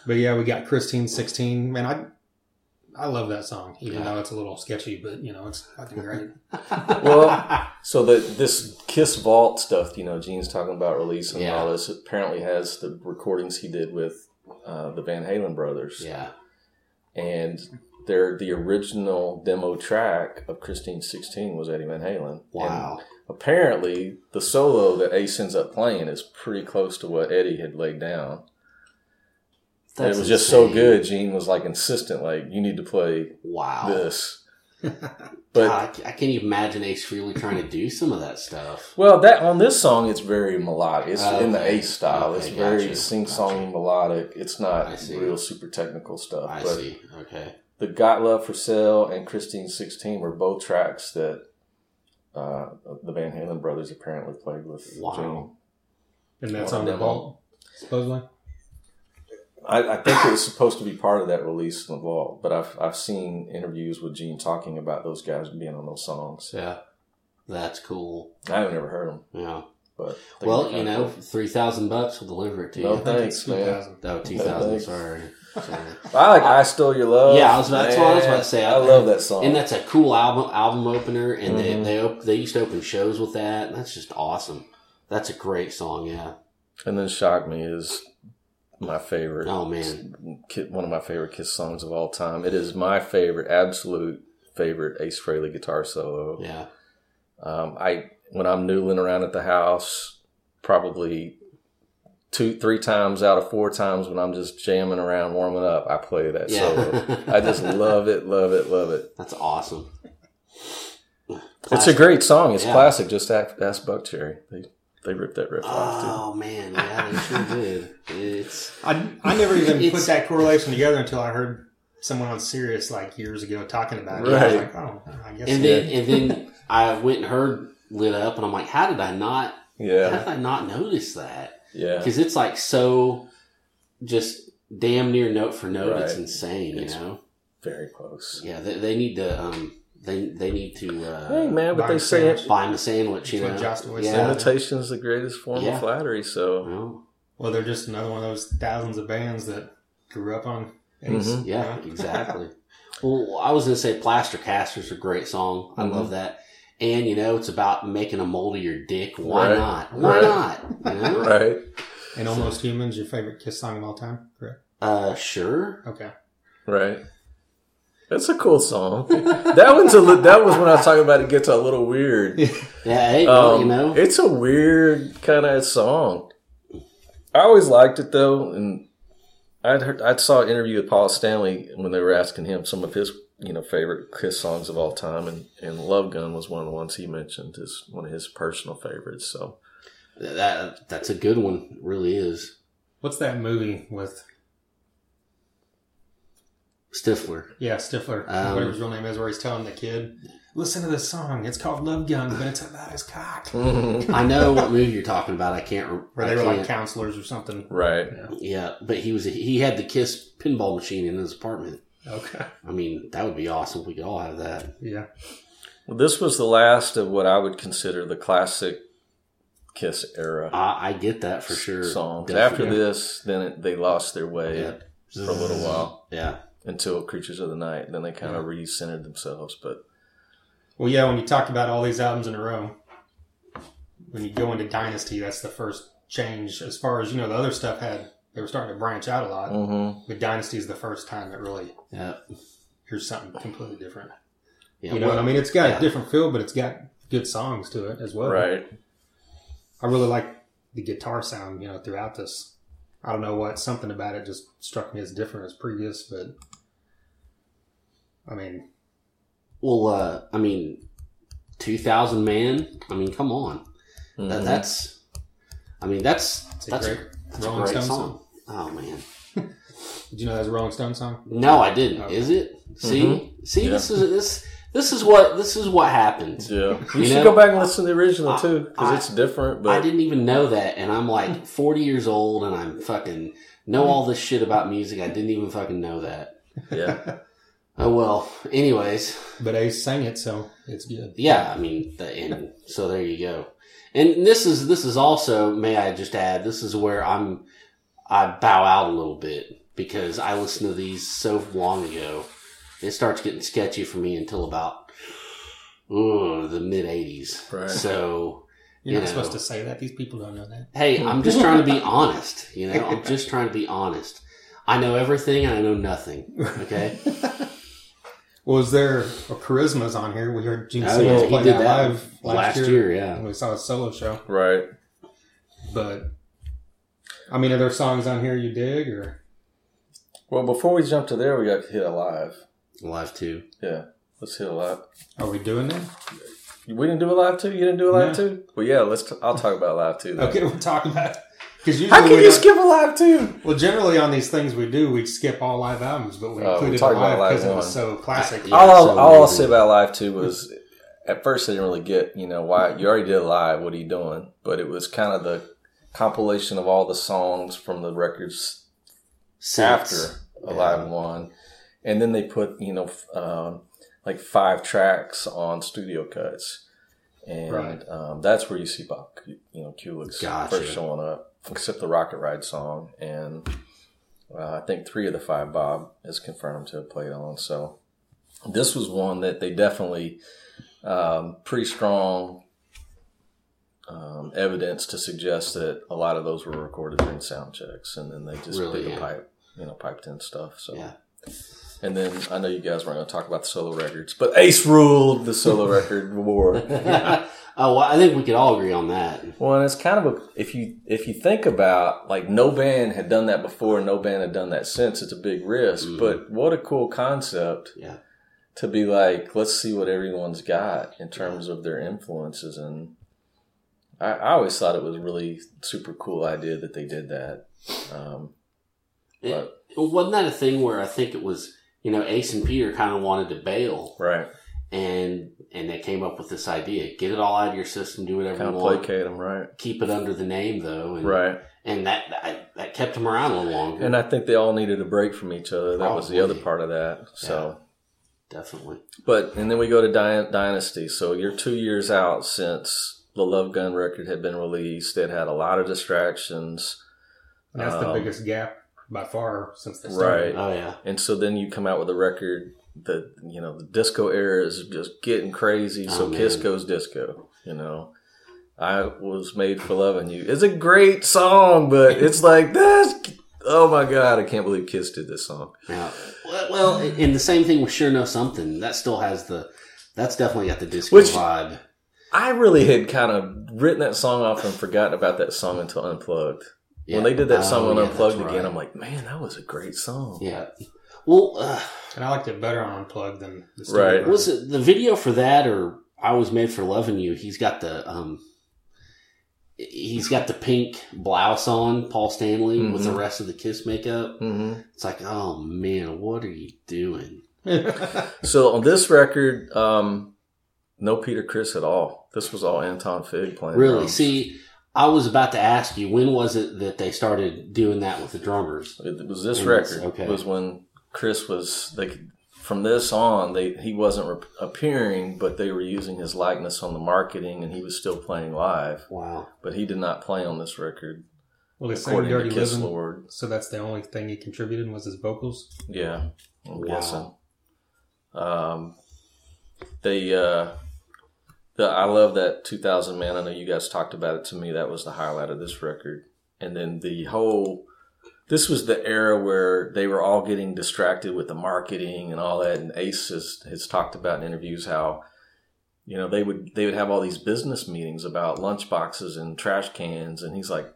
But yeah, we got Christine sixteen. Man, I I love that song, even Yeah. though it's a little sketchy, but you know it's fucking great. Well, so the this Kiss Vault stuff, you know, Gene's talking about releasing Yeah. all this. Apparently, has the recordings he did with uh, the Van Halen brothers, yeah, and they're the original demo track of Christine Sixteen was Eddie Van Halen. wow. And apparently, the solo that Ace ends up playing is pretty close to what Eddie had laid down. And it was just so good. Gene was like insistent, like you need to play Wow. this. But I, I can't even imagine Ace Frehley trying to do some of that stuff. Well, that on this song, it's very melodic. It's Oh, in the okay. Ace style. Okay, it's very gotcha, sing-songy gotcha. melodic. It's not real super technical stuff. I but see. Okay. the "Got Love for Sale" and "Christine 16 were both tracks that uh, the Van Halen brothers apparently played with Wow. Gene. And that's Well, on the demo. vault, supposedly. I, I think it was supposed to be part of that release in the vault, but I've I've seen interviews with Gene talking about those guys being on those songs. Yeah, that's cool. I haven't ever heard them, Yeah. but Well, you know, cool. three thousand bucks will deliver it to you. No thanks, man. 2000. Oh, two thousand. Sorry. Sorry. I like "I Stole Your Love." Yeah, I was about- that's what I was about to say. I, I- love that song. And that's a cool album album opener, and Mhm. they they they used to open shows with that. That's just awesome. That's a great song. Yeah. and then "Shock Me" is my favorite. Oh man. One of my favorite Kiss songs of all time. It is my favorite, absolute favorite Ace Frehley guitar solo. Yeah. Um, I when I'm noodling around at the house, probably two, three times out of four times when I'm just jamming around, warming up, I play that Yeah. solo. I just love it, love it, love it. That's awesome. It's a great song. It's Yeah. classic. Just ask, ask Buckcherry. They they ripped that riff off too. Oh man, yeah, they sure did. It's I, I never even It's- put that correlation together until I heard someone on Sirius like years ago talking about it. I was Right. like, oh, I guess. and then and then I went and heard lit up, and I'm like, how did I not? How Yeah, did I not notice that? yeah. Because it's like so, just damn near note for note. It's Right. insane, It's- you know. Very close. Yeah, they, they need to um they they need to uh, Hey man, but they a say sandwich. buy him a sandwich. You know, Josh always yeah. said. imitation is the greatest form Yeah. of flattery. So Well, well, they're just another one of those thousands of bands that grew up on Ace. Mhm. yeah, you know? exactly. well, I was gonna say Plaster Caster's a great song. I love that. And you know, it's about making a mold of your dick. Why Right. not? Why Right. not? You know? right, And Almost Humans, your favorite Kiss song of all time, correct? Uh, sure. Okay. right. That's a cool song. that one's a li- that was when I was talking about it gets a little weird. Yeah, hey, Um, you know, it's a weird kind of song. I always liked it though, and I'd heard, I saw an interview with Paul Stanley when they were asking him some of his you know favorite Kiss songs of all time, and and Love Gun was one of the ones he mentioned as one of his personal favorites. So that that's a good one. It really is. What's that movie with, Stifler. yeah, Stifler, Um, whatever his real name is, where he's telling the kid, listen to this song. It's called Love Gun, but it's about his cock. I know what movie you're talking about. I can't. re- Where they were like can't- counselors or something. right, Yeah, but he was he had the Kiss pinball machine in his apartment. Okay. I mean, that would be awesome. We could all have that. Yeah. well, this was the last of what I would consider the classic Kiss era I, I get that for sure. songs. Definitely. After this, then it, they lost their way Yeah. for a little while. Yeah, until Creatures of the Night. Then they kind of re-centered themselves. But Well, yeah, when you talk about all these albums in a row, when you go into Dynasty, that's the first change. As far as, you know, the other stuff had, they were starting to branch out a lot. mm-hmm. But Dynasty is the first time that really, yeah, here's something completely different. yeah. you know, well, I mean, it's got yeah. a different feel, but it's got good songs to it as well. right, I really like the guitar sound, you know, throughout this. I don't know what, something about it just struck me as different as previous, but I mean, well, uh, I mean, two thousand man. I mean, come on. That, Mhm. that's. I mean, that's it's a that's great that's a Rolling great song. song. Oh man. Did you know that's a Rolling Stone song? No, I didn't. Okay. Is it? See, Mhm. see, Yeah. this is this this is what this is what happens. yeah. You, You should know, go back and listen to the original I- too because it's different. But I didn't even know that, and I'm like 40 years old, and I'm fucking know all this shit about music. I didn't even fucking know that. yeah, Oh well. Anyways, But I sang it, so it's good. yeah. I mean, the, and so there you go. And this is this is also, may I just add, this is where I'm I bow out a little bit because I listened to these so long ago. It starts getting sketchy for me until about ooh, the mid 80s. Right. So You're You not know. supposed to say that. These people don't know that. Hey, I'm just trying to be honest. You know, I'm just trying to be honest. I know everything and I know nothing. Okay. Well, is there a Charisma's on here? We heard Gene Oh, Simmons yeah, he play did that, that live last, last, year. year. Yeah. when we saw his solo show. right. But I mean, are there songs on here you dig or? Well, before we jump to there, we got to hit alive. Live too. Yeah, let's hit alive. Are we doing that? We didn't do a live two. You didn't do a live No. two. Well, yeah. Let's. T- I'll talk about live two. Then. Okay, we're talking about because How can you don't- skip a live two? Well, generally on these things we do, we skip all live albums, but we Oh, we included talked a about live live because it was so classic. Yeah, all, I'll, so all I'll say about live two was at first I didn't really get you know why you already did live. What are you doing? But it was kind of the compilation of all the songs from the records Since. after Alive One, and then they put you know um, like five tracks on studio cuts, and Right. um, that's where you see Bob, you know, Kulick's Gotcha. first showing up, except the Rocket Ride song, and uh, I think three of the five Bob is confirmed to have played on. So this was one that they definitely um, pretty strong. Um, evidence to suggest that a lot of those were recorded during sound checks, and then they just Really, did the yeah. pipe, you know, piped in stuff. So Yeah. and then I know you guys weren't going to talk about the solo records, but Ace ruled the solo record war. oh, well, I think we could all agree on that. Well, and it's kind of a if you if you think about like no band had done that before, no band had done that since. It's a big risk, Mhm. but what a cool concept Yeah. to be like, let's see what everyone's got in terms of their influences. And I, I always thought it was a really super cool idea that they did that. Um, It, But- wasn't that a thing where I think it was, you know, Ace and Peter kind of wanted to bail, right, and and they came up with this idea: get it all out of your system, do whatever kind you of want, placate them, right, keep it under the name though, and right. and that, that that kept them around a little longer. And I think they all needed a break from each other. That was the other part of that. So. definitely. But and then we go to Dy- Dynasty. So you're two years out since the Love Gun record had been released. It had a lot of distractions, And that's the Um, biggest gap by far since they started. Right. Oh yeah, and so then you come out with a record that you know the disco era is just getting crazy. So Oh, man. Kiss goes disco. You know, I was made for loving you. It's a great song, but it's like that's oh my god, I can't believe Kiss did this song. yeah. Well, well, and the same thing with Sure Know Something. That still has the. That's definitely got the disco Which- vibe. I really had kind of written that song off and forgotten about that song until Unplugged. Yeah. When they did that Oh, song on yeah, Unplugged that's again. I'm like, man, that was a great song. yeah. Well, uh, And I liked it better on Unplugged than the studio Right. version. was it the video for that or I was made for loving you? He's got the um, he's got the pink blouse on, Paul Stanley, with the Mhm. rest of the Kiss makeup. hmm It's like, oh man, what are you doing? So on this record, um, no Peter Criss at all. This was all Anton Fig playing. Really? drums. See, I was about to ask you when was it that they started doing that with the drummers? it was this Yes, record okay. was when Criss was like from this on they he wasn't re- appearing, but they were using his likeness on the marketing, and he was still playing live, Wow. but he did not play on this record well, they sang according Dirty to Kiss Living, Lord. so that's the only thing he contributed was his vocals. Yeah, I'm Wow. guessing. Um, they, uh, the I love that 2000 man. I know you guys talked about it to me. That was the highlight of this record. And then the whole, this was the era where they were all getting distracted with the marketing and all that. And Ace has, has talked about in interviews how, you know, they would they would have all these business meetings about lunch boxes and trash cans, and he's like,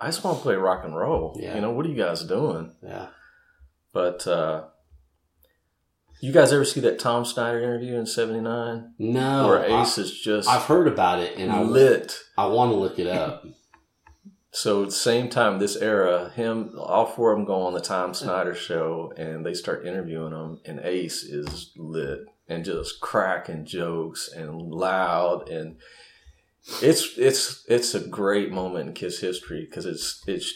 "I just want to play rock and roll. Yeah. You know, what are you guys doing?" Yeah. But uh, you guys ever see that Tom Snyder interview in '79 No. where I, Ace is just I've heard about it and I lit? I want to look it up. So at the same time, this era, him, all four of them go on the Tom Snyder show, and they start interviewing him, and Ace is lit and just cracking jokes and loud, and it's it's it's a great moment in Kiss history because it's it's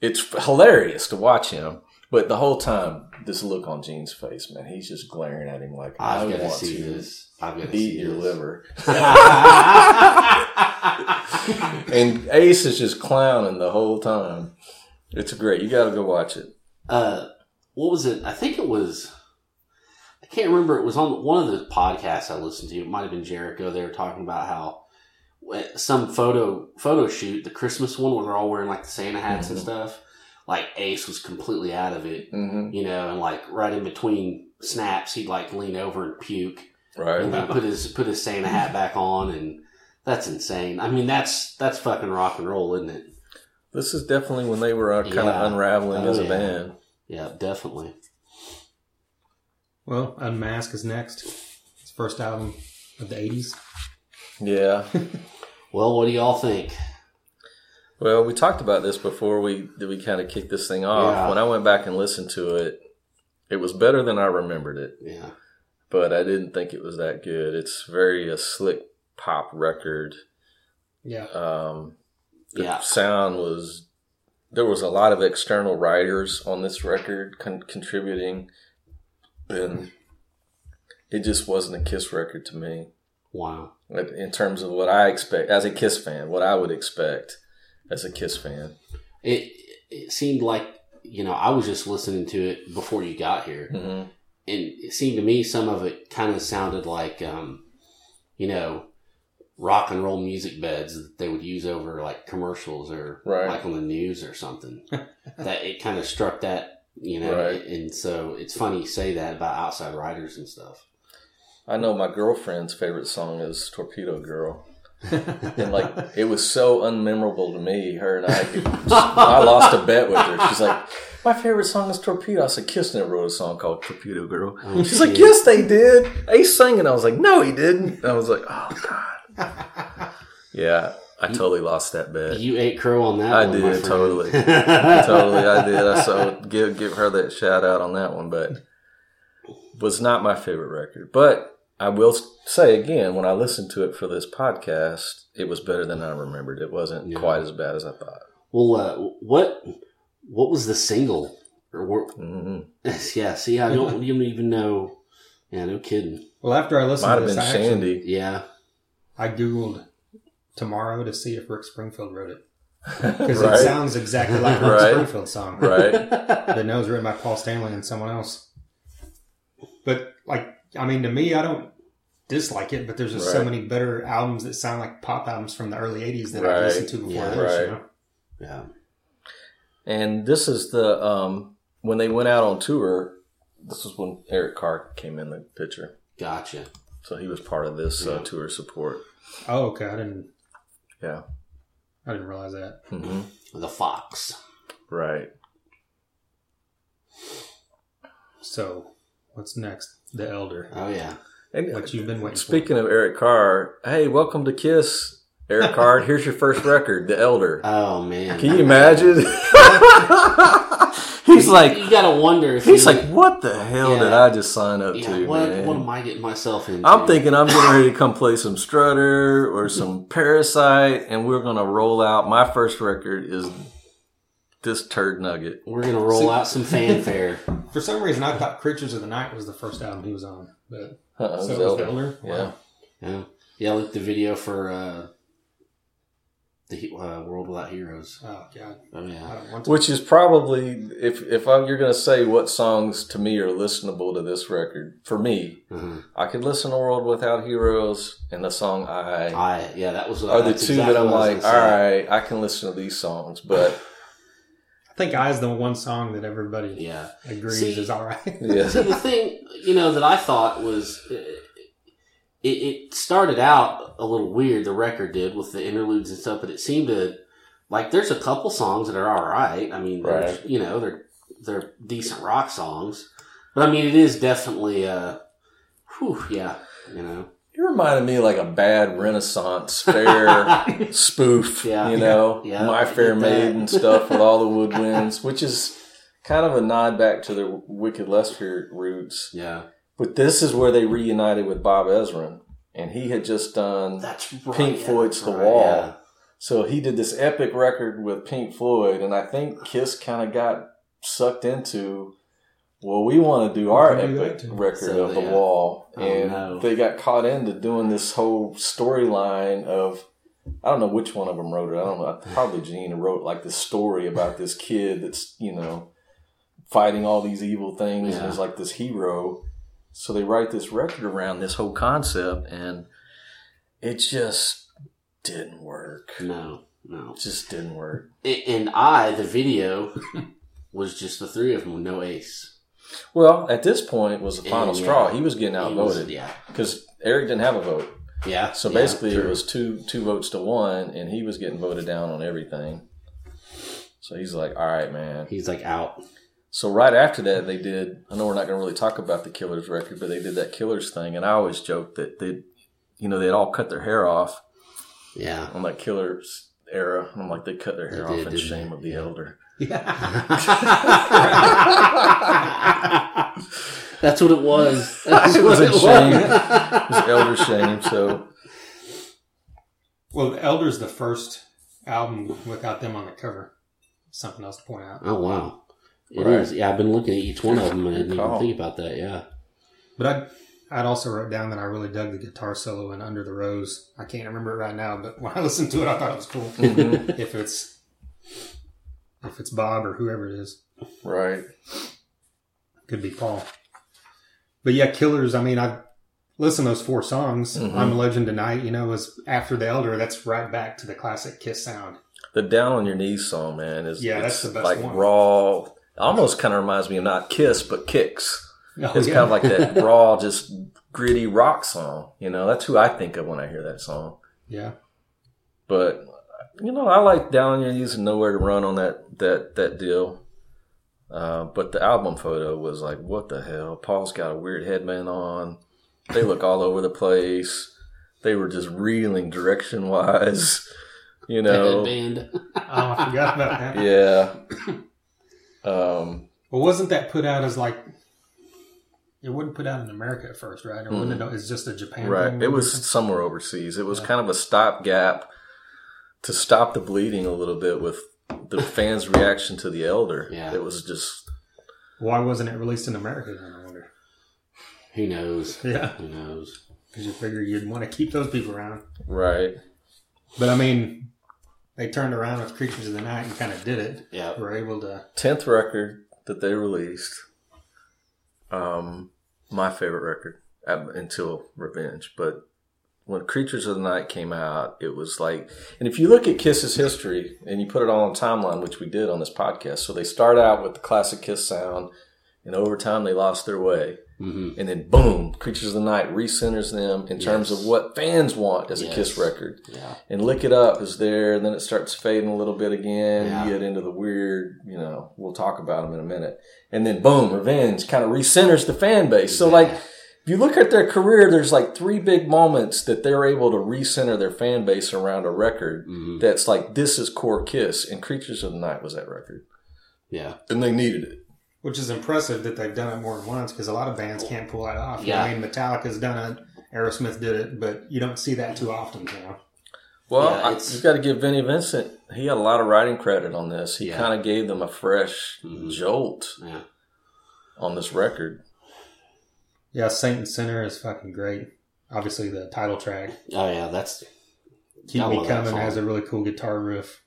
it's hilarious to watch him. But the whole time, this look on Gene's face, man, he's just glaring at him like, I I've got to want see to this. I've got to eat see your this. liver. and Ace is just clowning the whole time. It's great. You got to go watch it. uh, what was it? I think it was. I can't remember. It was on one of the podcasts I listened to. It might have been Jericho. They were talking about how uh, some photo photo shoot, the Christmas one, where they're all wearing like the Santa hats and Mhm. stuff. Like Ace was completely out of it, hmm you know, and like right in between snaps, he'd like lean over and puke, Right. and then put his put his Santa hat back on, and that's insane. I mean, that's that's fucking rock and roll, isn't it? This is definitely when they were uh, kind Yeah. of unraveling Oh, as a yeah. band. Yeah, definitely. Well, Unmask is next. It's first album of the '80s. Yeah. Well, what do y'all think? well, we talked about this before we did we kind of kicked this thing off. Yeah. When I went back and listened to it, it was better than I remembered it. Yeah, but I didn't think it was that good. It's very a slick pop record. Yeah, Um, the Yeah. sound was there was a lot of external writers on this record con- contributing, and it just wasn't a Kiss record to me. Wow. Like, In terms of what I expect as a Kiss fan, what I would expect as a Kiss fan. It it seemed like you know I was just listening to it before you got here, hmm and it seemed to me some of it kind of sounded like um, you know rock and roll music beds that they would use over like commercials or Right. like on the news or something. that it kind of struck that you know, Right. and so it's funny you say that about outside writers and stuff. I know my girlfriend's favorite song is Torpedo Girl. And like it was so unmemorable to me. Her and I, I lost a bet with her. She's like, "My favorite song is Torpedo." I said, "Kiss never wrote a song called Torpedo Girl." Oh, She's like, "Yes, they did." Ace sang it. I was like, "No, he didn't." I was like, "Oh God." Yeah, I totally lost that bet. You ate crow on that. I one, did, friend. totally. totally, I did. I so give give her that shout out on that one, but was not my favorite record. But I will say again, when I listened to it for this podcast, it was better than I remembered. It wasn't Yeah. quite as bad as I thought. Well, uh, what what was the single? Or were, hmm yeah, see, I don't, you don't even know. Yeah, no kidding. Well, after I listened Might to have this, been I, actually, Yeah, I googled tomorrow to see if Rick Springfield wrote it because right, it sounds exactly like a Rick Right. Springfield song. right. But no, it was written by Paul Stanley and someone else. But like, I mean, to me, I don't dislike it, but there's just so many better albums that sound like pop albums from the early '80s that Right. I listened to before Yeah. this. Right. You know? yeah. And this is the um when they went out on tour. This was when Eric Carr came in the picture, Gotcha. So he was part of this uh, tour support. Oh, okay. I didn't. Yeah. I didn't realize that. hmm The Fox. Right. So, what's next? The Elder. Oh yeah. And What you've been waiting Speaking of Eric Carr, hey, welcome to Kiss, Eric Carr. Here's your first record, The Elder. Oh man. Can you imagine? he's like, you gotta wonder if he's you- like, what the hell did I just sign up yeah, to, what, man? what am I getting myself into? I'm thinking I'm getting ready to come play some Strutter or some Parasite, and we're gonna roll out. My first record is this turd nugget. we're gonna roll See- out some fanfare. for. For some reason, I thought Creatures of the Night was the first album he was on. But Uh-uh, so it was Zelda. The Elder. Yeah. Wow. yeah, yeah. looked the video for uh, the uh, World Without Heroes. Oh God, Oh I yeah. don't want to. Which is probably if if I'm, you're gonna say what songs to me are listenable to this record for me, uh I could listen to World Without Heroes and the song I I yeah, that was are the two exactly that I'm what I was like, gonna all say. right, I can listen to these songs, but I think "I" is the one song that everybody Yeah. uh, agrees See- is all right. yeah, See, the thing, you know, that I thought was uh, it, it started out a little weird. The record did with the interludes and stuff, but it seemed to like there's a couple songs that are all right. I mean, Right. you know, they're they're decent rock songs, but I mean, it is definitely uh, whew, yeah, you know, you reminded me like a bad Renaissance fair spoof, Yeah. you know, Yeah. My Fair. Maiden stuff with all the woodwinds, which is kind of a nod back to the Wicked Lester roots. yeah, But this is where they reunited with Bob Ezrin, and he had just done that's right. Pink Floyd's that's The right, Wall. yeah. So he did this epic record with Pink Floyd, and I think Kiss kind of got sucked into, well, we want to do our do epic that record So, of The yeah. Wall. Oh, and no. they got caught into doing this whole storyline of, I don't know which one of them wrote it. I don't know. Probably Gene wrote like this story about this kid that's, you know, fighting all these evil things and Yeah. is like this hero. So they write this record around this whole concept, and it just didn't work. No, no. It just didn't work. And I, the video was just the three of them with no ace. Well, at this point was the final Yeah. straw. He was getting He was- yeah, because Eric didn't have a vote. yeah. So yeah, basically, it was two two votes to one, and he was getting voted down on everything. So he's like, "All right, man." He's like out. So right after that, they did. I know we're not going to really talk about the Killers record, but they did that Killers thing, and I always joke that they, you know, they'd all cut their hair off Yeah. on that Killers era. And I'm like, they cut their hair They off did, in shame they? of the Yeah. elder. Yeah. That's what it was. That's It was what a shame. It was elder shame. So Well, The Elder's the first album without them on the cover. something else to point out. Oh wow, it is. Right. Yeah, I've been looking at each one of them and I didn't even think about that. Yeah. But I'd, I'd also wrote down that I really dug the guitar solo in Under the Rose. I can't remember it right now, but when I listened to it, I thought it was cool. Mhm. if it's if it's Bob or whoever it is, right. could be Paul. But yeah, Killers. I mean, I listened to those four songs. Mhm. I'm a Legend Tonight. You know, is after the Elder. That's right back to the classic Kiss sound. The Down on Your Knees song, man, is Yeah, that's the best like one. raw. Almost kind of reminds me of not Kiss, but Kix. Oh, It's yeah. kind of like that raw, just gritty rock song. You know, that's who I think of when I hear that song. yeah. But you know, I like Down on Your Knees and Nowhere to Run on that that that deal. Uh, but the album photo was like, what the hell? Paul's got a weird headband on. They look all over the place. They were just reeling direction wise. You know, headband. Oh, I forgot about that. yeah. Um, Well, wasn't that put out as like? It wasn't put out in America at first, right? Or wasn't it? It's just a Japan. right. thing, It was somewhere overseas. It was Yeah. kind of a stopgap to stop the bleeding a little bit with the fans' reaction to the elder. Yeah. It was just Why wasn't it released in America then? I wonder. Who knows? Yeah, Who knows? because you figure you'd want to keep those people around. right. But I mean, they turned around with Creatures of the Night and kind of did it. Yeah. Were able to. tenth record that they released. Um, my favorite record uh, until Revenge, but when Creatures of the Night came out, it was like, and if you look at Kiss's history and you put it all on timeline, which we did on this podcast, so they start out with the classic Kiss sound, and over time they lost their way, hmm and then boom, Creatures of the Night recenters them in terms Yes. of what fans want as a Kiss record. Yeah. and lick it up is there and then it starts fading a little bit again Yeah. you get into the weird you know we'll talk about them in a minute. And then boom revenge kind of recenters the fan base. So like if you look at their career there's like three big moments that they're able to recenter their fan base around a record hmm that's like this is core kiss and creatures of the night was that record. Yeah. and they needed it Which is impressive that they've done it more than once because a lot of bands can't pull that off. Yeah. I mean, Metallica's done it, Aerosmith did it, but you don't see that too often, you know. well Yeah, I, it's- you got to give vinnie vincent he had a lot of writing credit on this he Yeah. kind of gave them a fresh Mhm. jolt Yeah. on this record Yeah, Saint and Sinner is fucking great. Obviously, the title track, Oh yeah. That's Keep I Me Coming, has a really cool guitar riff.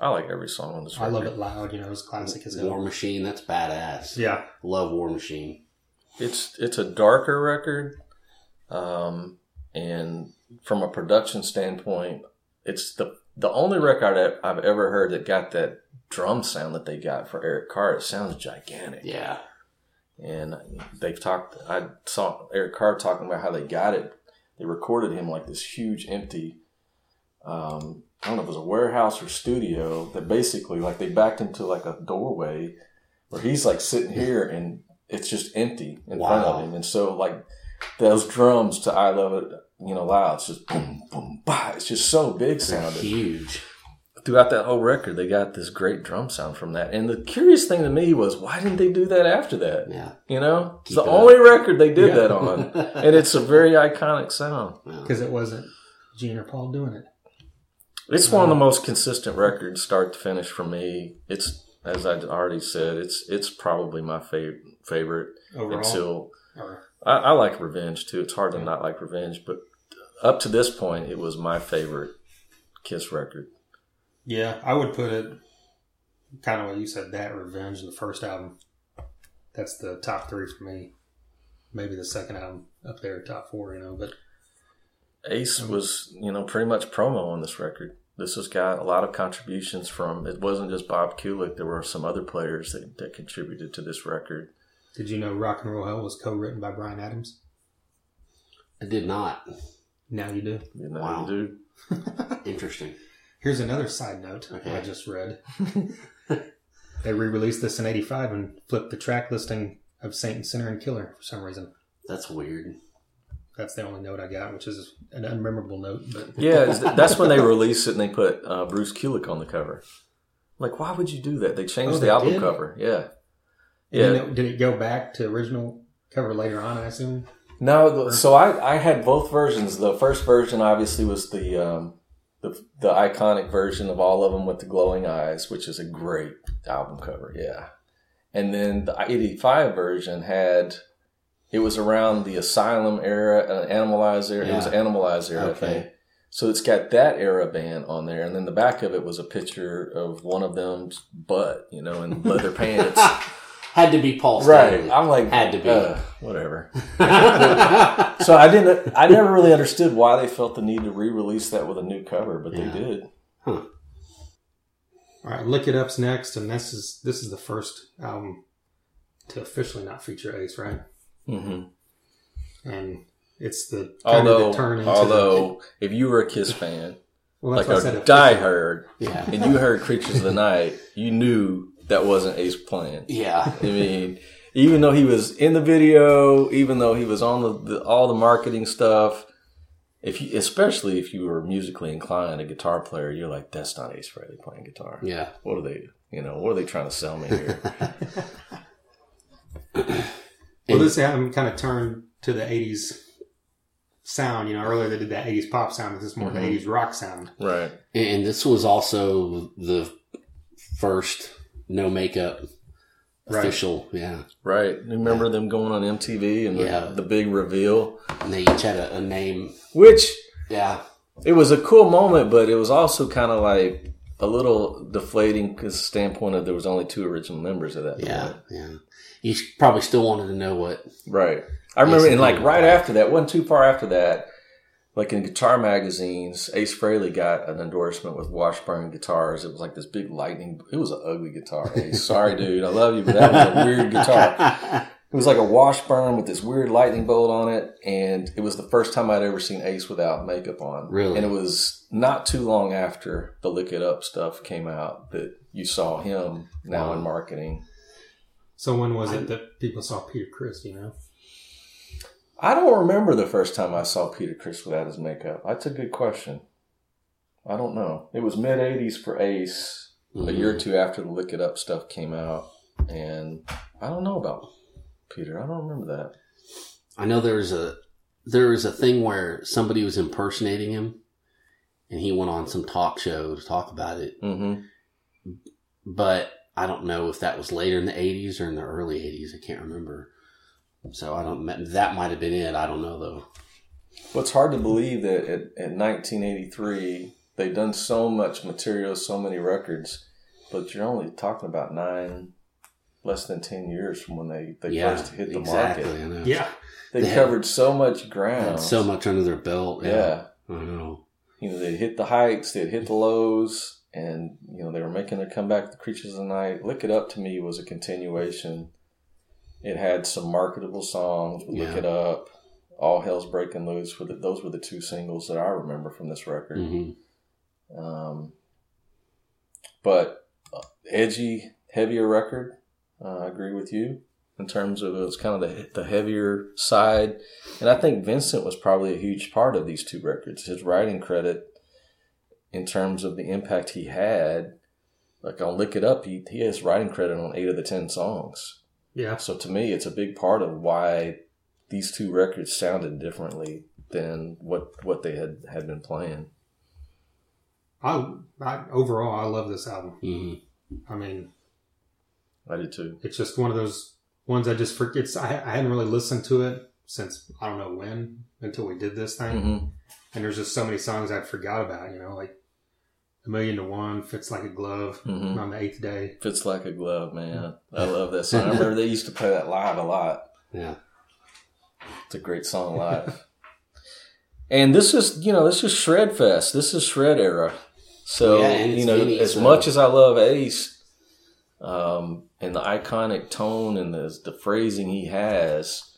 I like every song on this record. I record. love it loud, you know, it's classic as War. Machine. That's badass. Yeah, Love War Machine. It's it's a darker record, um, and from a production standpoint, it's the the only record that I've ever heard that got that drum sound that they got for Eric Carr. It sounds gigantic, Yeah. and they've talked. I saw Eric Carr talking about how they got it. They recorded him like this huge empty. Um, I don't know if it was a warehouse or studio that basically like they backed into like a doorway where he's like sitting here and it's just empty in front of him. And so like those drums to I Love It, you know, loud, it's just boom, boom, bah. It's just so big They're sounding. huge. Throughout that whole record, they got this great drum sound from that. And the curious thing to me was, why didn't they do that after that? Yeah. You know, it's the it up. only record they did Yeah. that on. And it's a very iconic sound. Because it wasn't Gene or Paul doing it. It's one of the uh, most consistent records, start to finish, for me. It's as I already said, it's it's probably my favorite favorite Overall, until or, I, I like Revenge too. It's hard to not like Revenge, but up to this point, it was my favorite Kiss record. yeah, I would put it kind of what you said. That Revenge, the first album, that's the top three for me. Maybe the second album up there, top four, you know. But Ace mm-hmm. was, you know, pretty much promo on this record. This has got a lot of contributions from. It wasn't just Bob Kulick. There were some other players that, that contributed to this record. did you know Rock and Roll Hell was co-written by Bryan Adams? I did not. Now you do. You know, Wow. dude. Interesting. Here's another side note Okay. I just read. they re-released this in '85 and flipped the track listing of Saint and Sinner and Killer for some reason. That's weird. That's the only note I got, which is an unmemorable note. But Yeah, that's when they released it and they put uh, Bruce Kulick on the cover. Like, why would you do that? They changed Oh, the album did? cover. Yeah. yeah. Yeah. did it go back to original cover later on? I assume. No, so I, I had both versions. The first version obviously was the um, the the iconic version of all of them with the glowing eyes, which is a great album cover. Yeah, and then the '85 version had. It was around the Asylum era, uh, Animalize era. It was Yeah. Animalize era, I Okay. think. So it's got that era band on there, and then the back of it was a picture of one of them's butt, you know, in leather pants. Had to be Paul right. Stanley. I'm like, Had to be. uh, whatever. So I didn't. I never really understood why they felt the need to re-release that with a new cover, but Yeah. they did. All right, Lick It Up's next, and this is this is the first album to officially not feature Ace, right? Hmm And it's the Although, the although, if you were a Kiss fan, well, like that's what I a diehard, yeah. and you heard "Creatures of the Night," you knew that wasn't Ace playing. Yeah. I mean, even though he was in the video, even though he was on the, the all the marketing stuff, if you, especially if you were musically inclined, a guitar player, you're like, that's not Ace Frehley playing guitar. Yeah. What are they? You know, what are they trying to sell me here? Well, this album kind of turned to the '80s sound. You know, earlier they did that '80s pop sound. This is more Mhm. the '80s rock sound. right. And this was also the first no makeup Right. official. Yeah. Right. Remember them going on MTV and the, Yeah. the big reveal, And they each had a, a name. which Yeah. it was a cool moment, but it was also kind of like a little deflating because standpoint of there was only two original members of that Yeah. point. Yeah. You probably still wanted to know what. Right. I remember, and like right after that, wasn't too far after that, like in guitar magazines, Ace Frehley got an endorsement with Washburn Guitars. It was like this big lightning. It was an ugly guitar. Ace. Sorry, dude, I love you, but that was a weird guitar. It was like a Washburn with this weird lightning bolt on it, and it was the first time I'd ever seen Ace without makeup on. Really? And it was not too long after the Lick It Up stuff came out that you saw him now in marketing. So when was it that people saw Peter Criss? You know, I don't remember the first time I saw Peter Criss without his makeup. That's a good question. I don't know. It was mid '80s for Ace, a year or mm-hmm. two after the Lick It Up stuff came out, and I don't know about Peter. I don't remember that. I know there was a there was a thing where somebody was impersonating him, and he went on some talk show to talk about it. hmm But I don't know if that was later in the '80s or in the early '80s. I can't remember. So I don't. That might have been it. I don't know though. Well, it's hard to believe that at, at 1983 they've done so much material, so many records, but you're only talking about nine, less than ten years from when they, they yeah, first hit the exactly. market. I know. yeah, They, They had- covered so much ground. so much under their belt. yeah. I know. you know, they'd hit the heights, they'd hit the lows, and you know they were making their comeback. The Creatures of the Night, Lick It Up to me was a continuation. It had some marketable songs. Lick It Up, All Hell's Breaking Loose. Were the, those were the two singles that I remember from this record. hmm Um, but uh, edgy, heavier record. Uh, I agree with you in terms of it's kind of the, the heavier side. And I think Vincent was probably a huge part of these two records. His writing credit in terms of the impact he had, like on Lick It Up, he, he has writing credit on eight of the 10 songs. yeah. So to me, it's a big part of why these two records sounded differently than what, what they had, had been playing. I, I overall I love this album. hmm I mean, I did too. it's just one of those ones I just forget. I, I hadn't really listened to it since I don't know when until we did this thing, hmm and there's just so many songs I forgot about. You know, like a million to one fits like a glove hmm on the eighth day. Fits like a glove, man. I love that song. I remember they used to play that live a lot. Yeah. It's a great song live. and this is, you know, this is Shred Fest. This is Shred era. So, Yeah, you know, Vinnie, as so- much as I love Ace, um, and the iconic tone and the, the phrasing he has,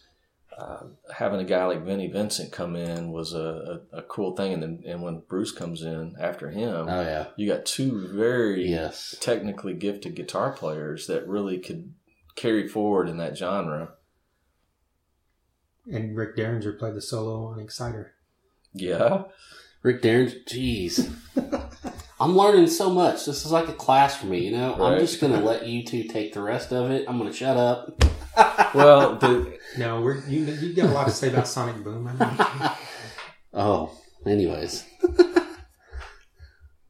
uh, having a guy like Vinnie Vincent come in was a, a, a cool thing. And then, and when Bruce comes in after him, Oh yeah. you got two very Yes. technically gifted guitar players that really could carry forward in that genre. And Rick Derringer played the solo on Exciter. Yeah. Rick Derringer, jeez. I'm learning so much. This is like a class for me, you know? I'm just going to let you two take the rest of it. I'm going to shut up. Well, the, No, we're, you you got a lot to say about Sonic Boom. I. Oh, anyways.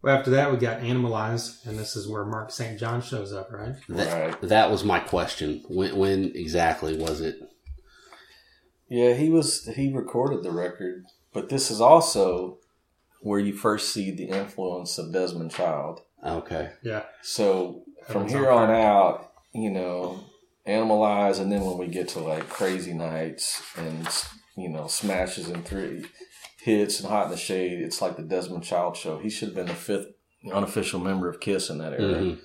Well, after that, we got Animalized, and this is where Mark St. John shows up, right? That, Right. that was my question. When, when exactly was it? Yeah, he was he recorded the record, but this is also where you first see the influence of Desmond Child. Okay. Yeah. So from Heaven's here on on out, you know, Animalize, and then when we get to like Crazy Nights and you know Smashes and Three Hits and Hot in the Shade, it's like the Desmond Child show. He should have been the fifth unofficial member of Kiss in that era. Mhm.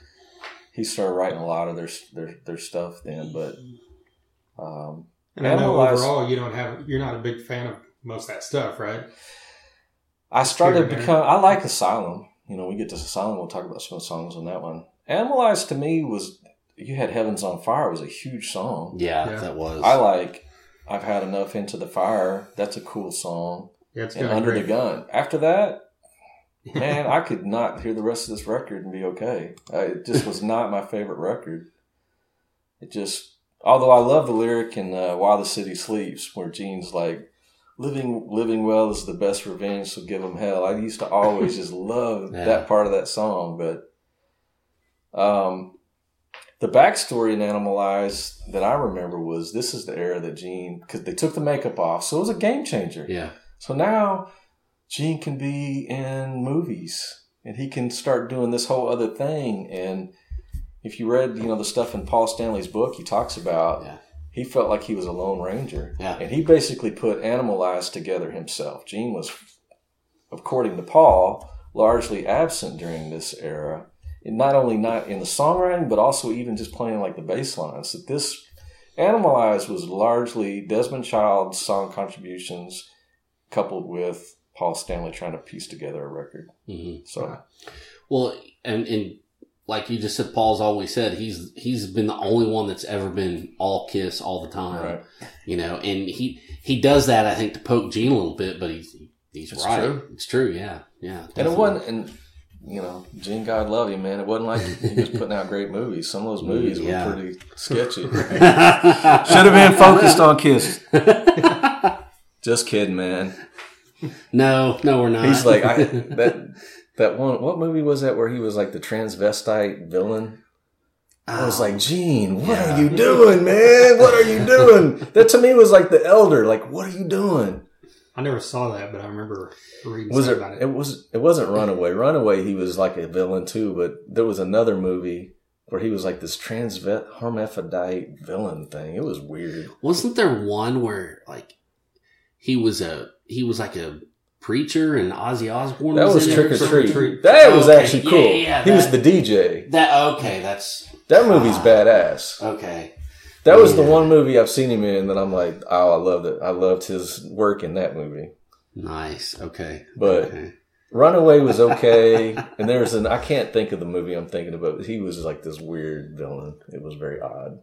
He started writing a lot of their their their stuff then, but um, And I know overall you don't have, you're not a big fan of most of that stuff, right? I started Here become. I like Asylum. You know, we get to Asylum. We'll talk about some songs on that one. Animalize to me was you had Heavens on Fire was a huge song. Yeah, Yeah. that was. I like. I've had enough into the fire. That's a cool song. Yeah, it's And got a Under great- the Gun. After that, man, I could not hear the rest of this record and be okay. Uh, it just was not my favorite record. It just, although I love the lyric in uh, "While the City Sleeps," where Gene's like, "Living, living well is the best revenge, so give them hell." I used to always just love Yeah. that part of that song, but um, the backstory in Animalize that I remember was this is the era that Gene because they took the makeup off, so it was a game changer. yeah. So now Gene can be in movies and he can start doing this whole other thing. And if you read, you know, the stuff in Paul Stanley's book, he talks about Yeah. He felt like he was a lone ranger. Yeah. And he basically put Animalize together himself. Gene was, according to Paul, largely absent during this era. And not only not in the songwriting, but also even just playing like the bass lines. That this Animalize was largely Desmond Child's song contributions coupled with Paul Stanley trying to piece together a record. hmm So Well, and and like you just said, Paul's always said he's he's been the only one that's ever been all Kiss all the time. right, You know, and he he does that I think to poke Gene a little bit, but he's he's It's right. true. It's true. Yeah. Yeah. and it wasn't. And you know, Gene, God love you, man. It wasn't like he was putting out great movies. Some of those movies Yeah. were pretty sketchy. Should have been focused on Kiss. Just kidding, man. no, no, we're not. He's like I, that. That one. What movie was that where he was like the transvestite villain? I was like, um, Gene, what Yeah. are you doing, man? What are you doing? That to me was like the elder. Like, what are you doing? I never saw that, but I remember reading Was it? something about It was. It wasn't Runaway. Runaway. He was like a villain too. But there was another movie where he was like this transvet hermaphrodite villain thing. It was weird. wasn't there one where like he was a he was like a preacher and Ozzy Osbourne That was, was in Trick or Treat. Treat. That was Okay, actually cool. yeah, he was the DJ. That okay, that's That movie's Ah. badass. okay. That was the one movie I've seen him in that I'm like, oh, I loved it. I loved his work in that movie. Nice. Okay. But okay. Runaway was okay, and there's an I can't think of the movie I'm thinking about. He was like this weird villain. It was very odd.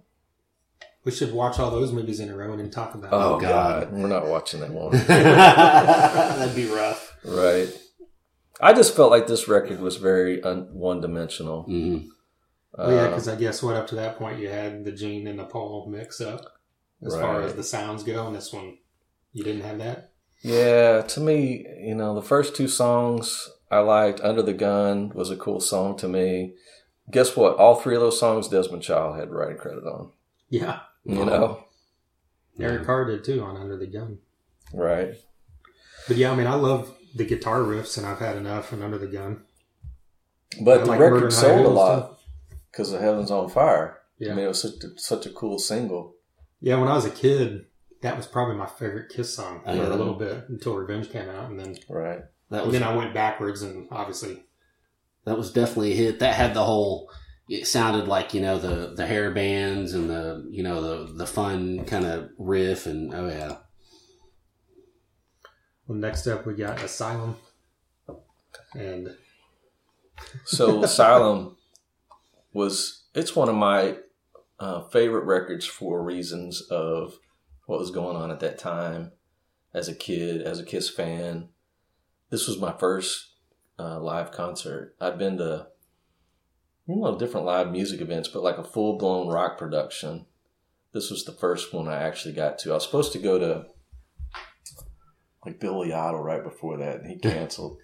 We should watch all those movies in a row and then talk about Oh, Oh, God. God. we're not watching that one. That'd be rough. right. I just felt like this record was very un- one dimensional. hmm Well, yeah, Uh, because I guess what up to that point you had the Gene and the Paul mix up as far as the sounds go, and this one you didn't have that. yeah, to me, you know, the first two songs I liked. Under the Gun was a cool song to me. Guess what? All three of those songs Desmond Child had writing credit on. Yeah, You know, Eric Carr did too on Under the Gun. right? But yeah, I mean, I love the guitar riffs, and I've had enough and Under the Gun. But I the like record sold a lot too. because of Heaven's on Fire. Yeah, I mean, it was such a, such a cool single. yeah. When I was a kid, that was probably my favorite Kiss song for yeah. a little bit until Revenge came out, and then Right. That and was then I went backwards, and obviously, that was definitely a hit. That had the whole. It sounded like you know the the hair bands and the you know the the fun kind of riff and oh yeah. well, next up we got Asylum, and So Asylum was it's one of my uh, favorite records for reasons of what was going on at that time as a kid, as a Kiss fan. This was my first uh, live concert. I'd been to you know different live music events, but like a full blown rock production. This was the first one I actually got to. I was supposed to go to like Billy Idol right before that, and he canceled.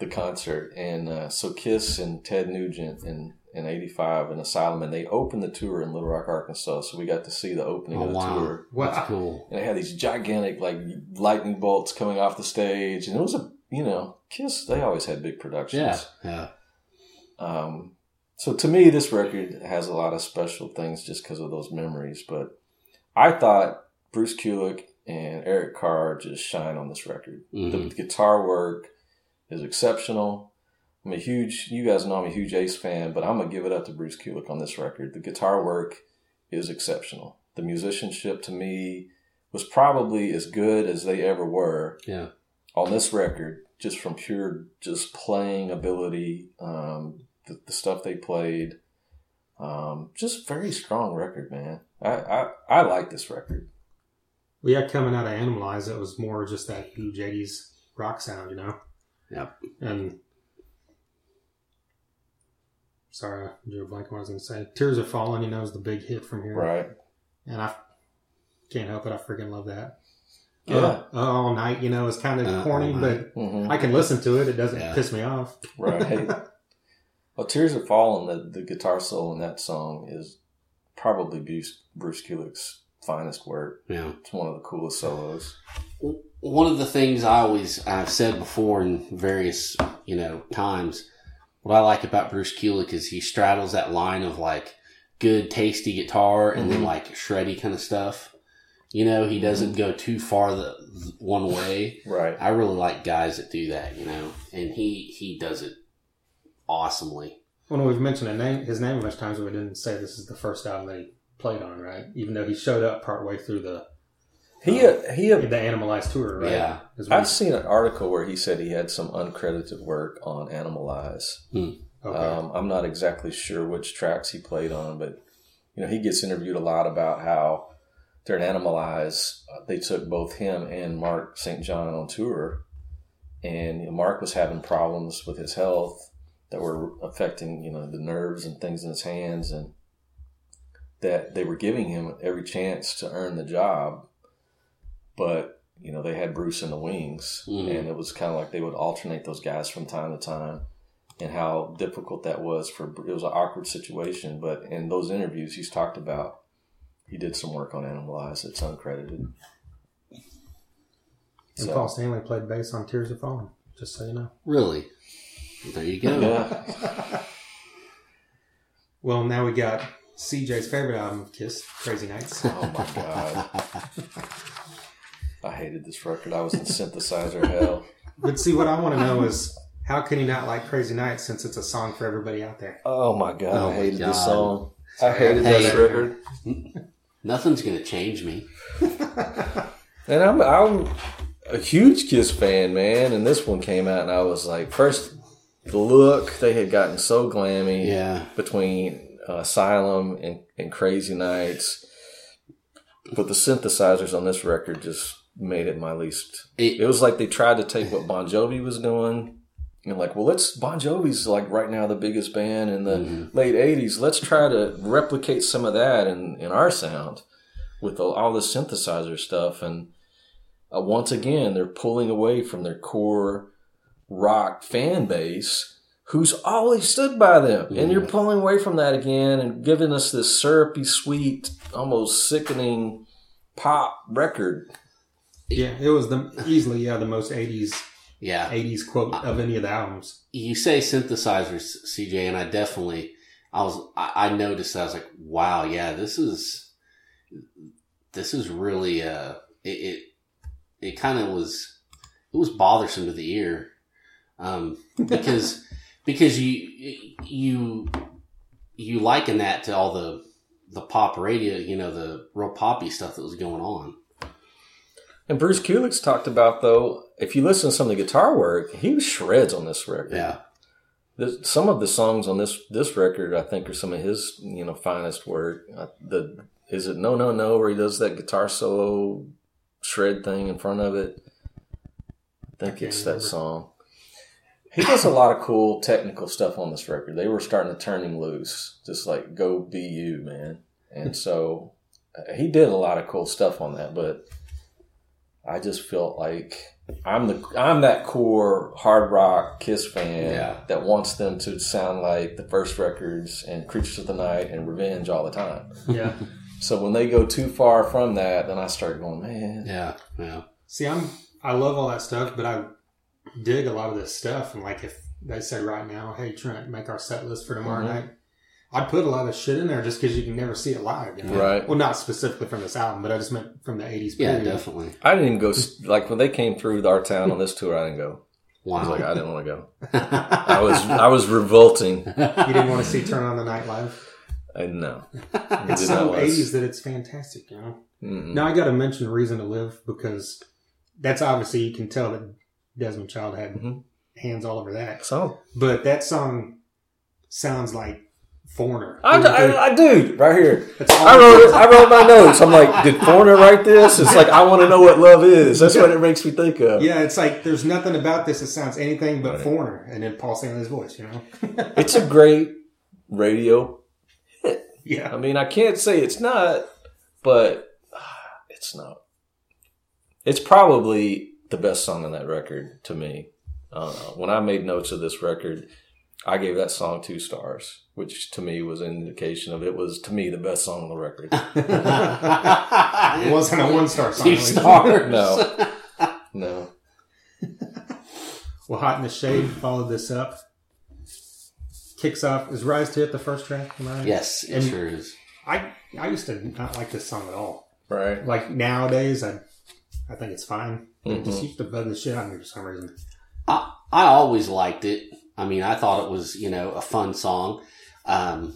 the concert, and uh, so Kiss and Ted Nugent in in '85 in Asylum, and they opened the tour in Little Rock, Arkansas. So we got to see the opening Oh of the wow, tour, that's Wow. cool. and they had these gigantic like lightning bolts coming off the stage, and it was a you know Kiss. They always had big productions. Yeah, yeah. Um, so to me, this record has a lot of special things just because of those memories. But I thought Bruce Kulick and Eric Carr just shine on this record. Mhm. The guitar work is exceptional. I'm a huge, you guys know I'm a huge Ace fan, but I'm gonna give it up to Bruce Kulick on this record. The guitar work is exceptional. The musicianship to me was probably as good as they ever were Yeah. on this record, just from pure just playing ability, um, the, the stuff they played, um, just very strong record, man. I, I, I like this record. We had coming out of Animalize, it was more just that huge 80s rock sound, you know? Yep. And sorry, I drew a blank on what I was going to say. Tears Are Falling, you know, is the big hit from here. Right. And I can't help it. I freaking love that. Yeah. Uh, all night, you know, is kind of Uh, corny, All but hmm I can listen to it. It doesn't Yeah. piss me off. Right. well, Tears Are Falling, the, the guitar solo in that song is probably Bruce, Bruce Kulick's finest work. Yeah. It's one of the coolest solos. one of the things I always I've said before in various you know times, what I like about Bruce Kulick is he straddles that line of like good tasty guitar and then Mhm. like shreddy kind of stuff. You know, he doesn't go too far the one way. Right. I really like guys that do that. You know, and he he does it awesomely. When we've mentioned a name, his name a bunch of times, but we didn't say this is the first album that he played on, right? Even though he showed up partway through the He, uh, he, uh, the Animalized tour, right? Yeah. 'Cause we- I've seen an article where he said he had some uncredited work on Animalize. okay. Um, I'm not exactly sure which tracks he played on, but you know he gets interviewed a lot about how during Animalize uh, they took both him and Mark St. John on tour, and you know, Mark was having problems with his health that were affecting you know the nerves and things in his hands, and that they were giving him every chance to earn the job, but you know they had Bruce in the wings, Mhm. and it was kind of like they would alternate those guys from time to time and how difficult that was for it was an awkward situation but in those interviews he's talked about he did some work on animalize that's uncredited and so- Paul Stanley played bass on Tears Are Falling, just so you know. Really, there you go. yeah Well, now we got CJ's favorite album of Kiss, Crazy Nights. oh my god i hated this record i was in synthesizer hell but see, what I want to know is how can you not like Crazy Nights since it's a song for everybody out there? oh my god Oh i my hated this song i hated Hey. this record Nothing's gonna change me. And I'm I'm a huge Kiss fan, man. And this one came out, and I was like, first the look they had gotten so glammy Yeah. between uh, Asylum and, and Crazy Nights, but the synthesizers on this record just made it my least. It- It was like they tried to take what Bon Jovi was doing. And like, well, let's Bon Jovi's like right now the biggest band in the Mhm. late '80s. Let's try to replicate some of that in, in our sound with all, all the synthesizer stuff. And uh, once again, they're pulling away from their core rock fan base, who's always stood by them. And you're pulling away from that again and giving us this syrupy, sweet, almost sickening pop record. Yeah, it was the easily yeah the most '80s Yeah. '80s quote of any of the albums. you say synthesizers, CJ, and I definitely, I was, I, I noticed. I was like, wow, yeah, this is, this is really, uh, it, it, it kind of was, it was bothersome to the ear, um, because, because you, you, you liken that to all the, the pop radio, you know, the real poppy stuff that was going on. And Bruce Kulick's talked about though, if you listen to some of the guitar work, he shreds on this record. Yeah. The, some of the songs on this this record, I think, are some of his you know finest work. Uh, the is it No No No where he does that guitar solo shred thing in front of it. I think can't it's that remember. song. He does a lot of cool technical stuff on this record. They were starting to turn him loose, just like go be you, man. And so uh, he did a lot of cool stuff on that, but I, just felt like I'm the I'm that core hard rock Kiss fan Yeah. that wants them to sound like the first records and Creatures of the Night and Revenge all the time. Yeah. So when they go too far from that, then I start going, man, Yeah, yeah. See, I'm I love all that stuff, but I dig a lot of this stuff. And like, if they said right now, "Hey, Trent, make our set list for tomorrow Mhm. night," I'd put a lot of shit in there just because you can never see it live. You know? Right. Well, not specifically from this album, but I just meant from the '80s. Yeah, definitely. I didn't even go like when they came through our town on this tour. I didn't go. I was Wow. like, I didn't want to go. I was I was revolting. You didn't want to see Turn on the Night live. And no, It's did so '80s that it's fantastic. You know. Mm-mm. Now I got to mention "Reason to Live" because that's obviously you can tell that Desmond Child had Mhm. hands all over that. So But that song sounds like Foreigner. I, I, I do right here. I wrote it. I wrote my notes. I'm like, did Foreigner write this? It's like I want to know what love is. That's what it makes me think of. Yeah, it's like there's nothing about this that sounds anything but Right. Foreigner, and then Paul Stanley's voice. You know? It's a great radio. yeah. I mean, I can't say it's not, but ah, it's not. It's probably the best song on that record to me. I. When I made notes of this record, I gave that song two stars, which to me was an indication of it was to me the best song on the record. It wasn't a one star song. Two stars. No. No. Well, Hot in the Shade followed this up. Kicks off. Is Rise to It the first track? Am I right? Yes, it And- sure is. I I used to not like this song at all. Right. Like nowadays, I I think it's fine. It just used to bug the shit out of me for some reason. I, I always liked it. I mean, I thought it was, you know, a fun song. Um,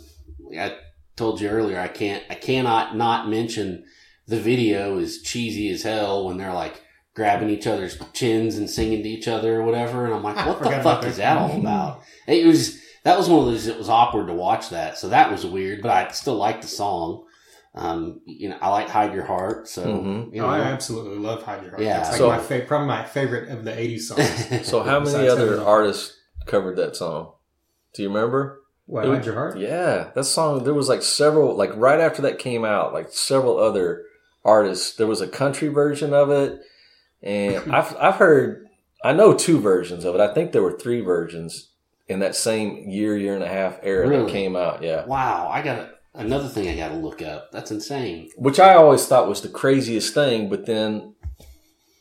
I told you earlier, I can't, I cannot not mention the video is cheesy as hell when they're like grabbing each other's chins and singing to each other or whatever. And I'm like, what the fuck is that. that all about? It was, that was one of those, it was awkward to watch that. So that was weird, but I still liked the song. Um, you know, I like Hide Your Heart. So, Mhm. you Oh, I absolutely love Hide Your Heart. Yeah. It's like So- my fa- probably my favorite of the '80s songs. So how many other Heaven. artists covered that song? Do you remember? what Hide was- Your Heart? Yeah, that song. There was like several, like right after that came out, like several other artists. There was a country version of it, and I've I've heard, I know two versions of it. I think there were three versions in that same year, year and a half era that came out. Yeah, wow, I got another thing I got to look up. That's insane. which I always thought was the craziest thing, but then.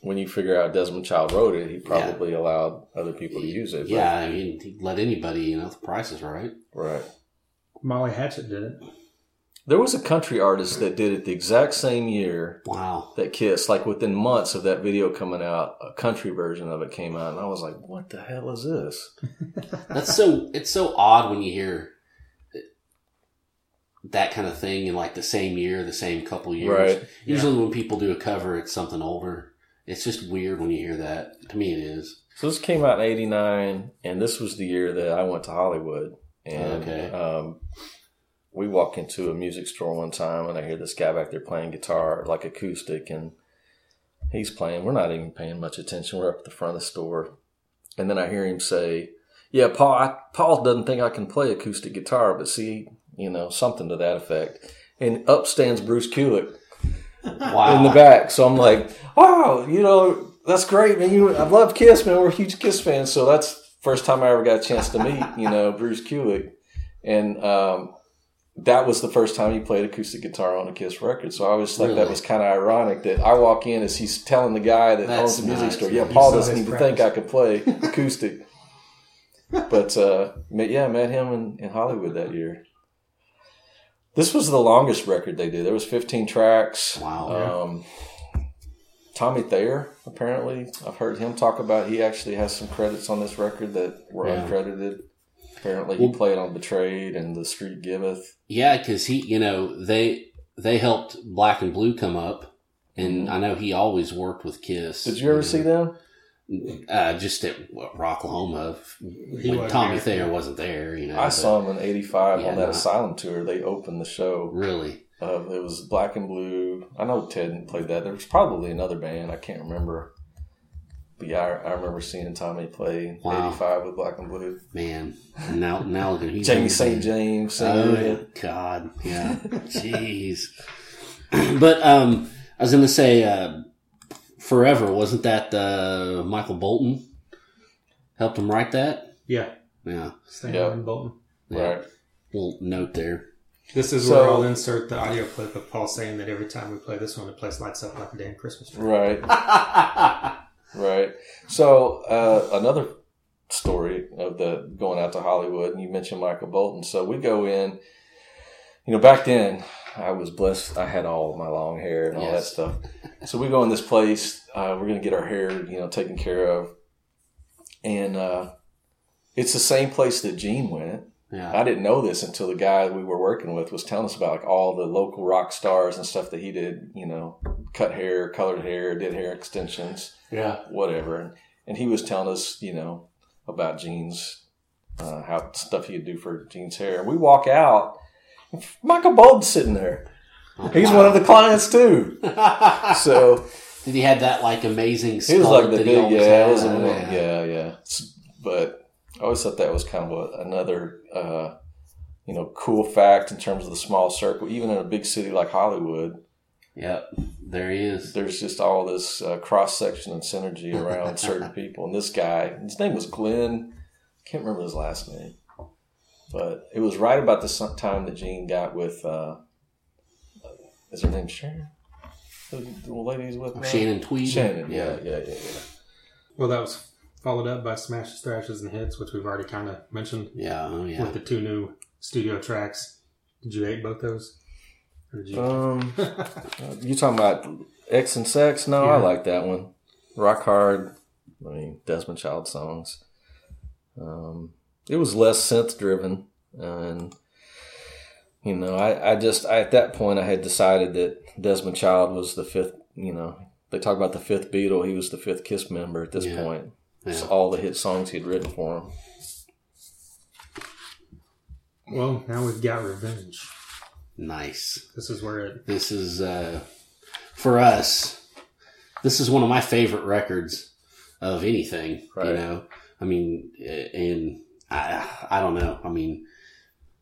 When you figure out Desmond Child wrote it, he probably allowed other people to use it. but- Yeah, I mean, he'd let anybody, you know, the price is right. right. Molly Hatchet did it. There was a country artist that did it the exact same year Wow. that Kiss, like within months of that video coming out, a country version of it came out, and I was like, "What the hell is this?" That's so, it's so odd when you hear that kind of thing in like the same year, the same couple years. Right. Usually when people do a cover, it's something older. It's just weird when you hear that. To me, it is. So this came out in '89, and this was the year that I went to Hollywood, and Okay. um, we walk into a music store one time, and I hear this guy back there playing guitar, like acoustic, and he's playing. We're not even paying much attention. We're up at the front of the store, and then I hear him say, "Yeah, Paul. I, Paul doesn't think I can play acoustic guitar, but see, you know, something to that effect." And up stands Bruce Kulick Wow. in the back. So I'm like, wow, you know, that's great, man. You, I love Kiss, man. We're huge Kiss fans. So that's first time I ever got a chance to meet, you know, Bruce Kulick. And um, that was the first time he played acoustic guitar on a Kiss record. So I always thought Really? that was kind of ironic that I walk in as he's telling the guy that That's owns the music nice, store, yeah, Paul doesn't even think I could play acoustic. but uh, yeah, met him in, in Hollywood that year. This was the longest record they did. There was 15 tracks. Wow. Um, Tommy Thayer, apparently, I've heard him talk about. He actually has some credits on this record that were Yeah. uncredited. Apparently, he played on "Betrayed" and "The Street Giveth." Yeah, because he, you know, they they helped Black and Blue come up, and I know he always worked with Kiss. Did you ever see them? Uh, just at what, Rocklahoma He when Tommy there. Thayer wasn't there. You know, I but saw him in '85 Yeah, on that not- Asylum tour. They opened the show. Really, Uh, it was Black and Blue. I know Ted played that. There was probably another band. I can't remember. But yeah, I, I remember seeing Tommy play Wow. '85 with Black and Blue. man. Now, now look at he's Jamie St. James Oh it. God, yeah, jeez. but um, I was gonna say, uh, Forever wasn't that uh, Michael Bolton helped him write that? Yeah, Yeah, Stan Yeah. and Bolton. yeah. Right. Little note there. This is So- where I'll insert the audio clip of Paul saying that every time we play this one, the place lights up like a damn Christmas tree. Right. Right. So uh, another story of the going out to Hollywood, and you mentioned Michael Bolton. So we go in. You know, back then I was blessed. I had all of my long hair and all that stuff. So we go in this place. Uh, we're gonna get our hair, you know, taken care of, and uh, it's the same place that Gene went. yeah, I didn't know this until the guy we were working with was telling us about like all the local rock stars and stuff that he did. You know, cut hair, colored hair, did hair extensions yeah. whatever. And, and he was telling us, you know, about Gene's, uh, how stuff he'd do for Gene's hair. We walk out, Michael Bolton's sitting there. He's one of the clients too. So Did he have that like amazing? he was like the big, yeah, was Oh, yeah, yeah. S- But I always thought that was kind of a, another, uh, you know, cool fact in terms of the small circle. Even in a big city like Hollywood, Yep, there he is. there's just all this uh, cross section and synergy around certain people. And this guy, his name was Glenn. I can't remember his last name, but it was right about the time that Gene got with. Uh, is her name Sharon? The, the lady he's with now? Shannon Tweed. Shannon, yeah, yeah, yeah, yeah. Well, that was followed up by Smashes, Thrashes, and Hits, which we've already kind of mentioned Yeah, oh yeah. with the two new studio tracks. Did you hate both those? Or did you? Um, you talking about X and Sex? No, I like that one. Rock Hard. I mean, Desmond Child songs. Um, it was less synth driven, and you know, I, I just I, at that point I had decided that Desmond Child was the fifth. You know, they talk about the fifth Beatle. He was the fifth Kiss member at this Yeah. point. It's Yeah. all the hit songs he'd written for him. well, now we've got Revenge. Nice. This is where it. This is uh, for us. This is one of my favorite records of anything. You know, I mean, and I, I don't know. I mean,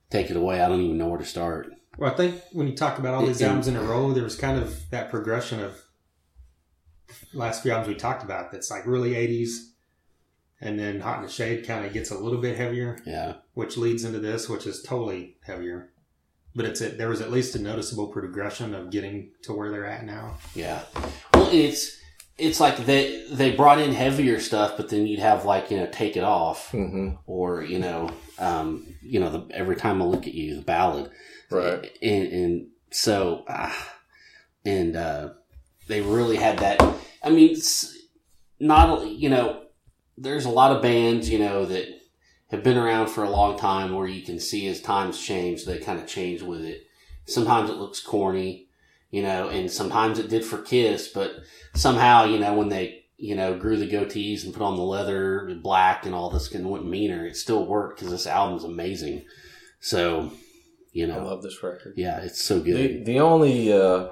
take it away. I don't even know where to start. Well, I think when you talk about all these It- albums in a row, there was kind of that progression of the last few albums we talked about. That's like really '80s, and then Hot in the Shade kind of gets a little bit heavier, Yeah, which leads into this, which is totally heavier. But it's a, there was at least a noticeable progression of getting to where they're at now. yeah. Well, it's it's like they they brought in heavier stuff, but then you'd have like you know, take it off, Mm-hmm. or you know, um, you know, the, every time I look at you, the ballad. Right. and, and so ah, and uh, they really had that i mean not you know there's a lot of bands you know that have been around for a long time where you can see as times change they kind of change with it sometimes it looks corny you know and sometimes it did for kiss but somehow you know when they you know grew the goatees and put on the leather black and all this and went meaner it still worked because this album's amazing so you know, I love this record. yeah, it's so good. the only uh,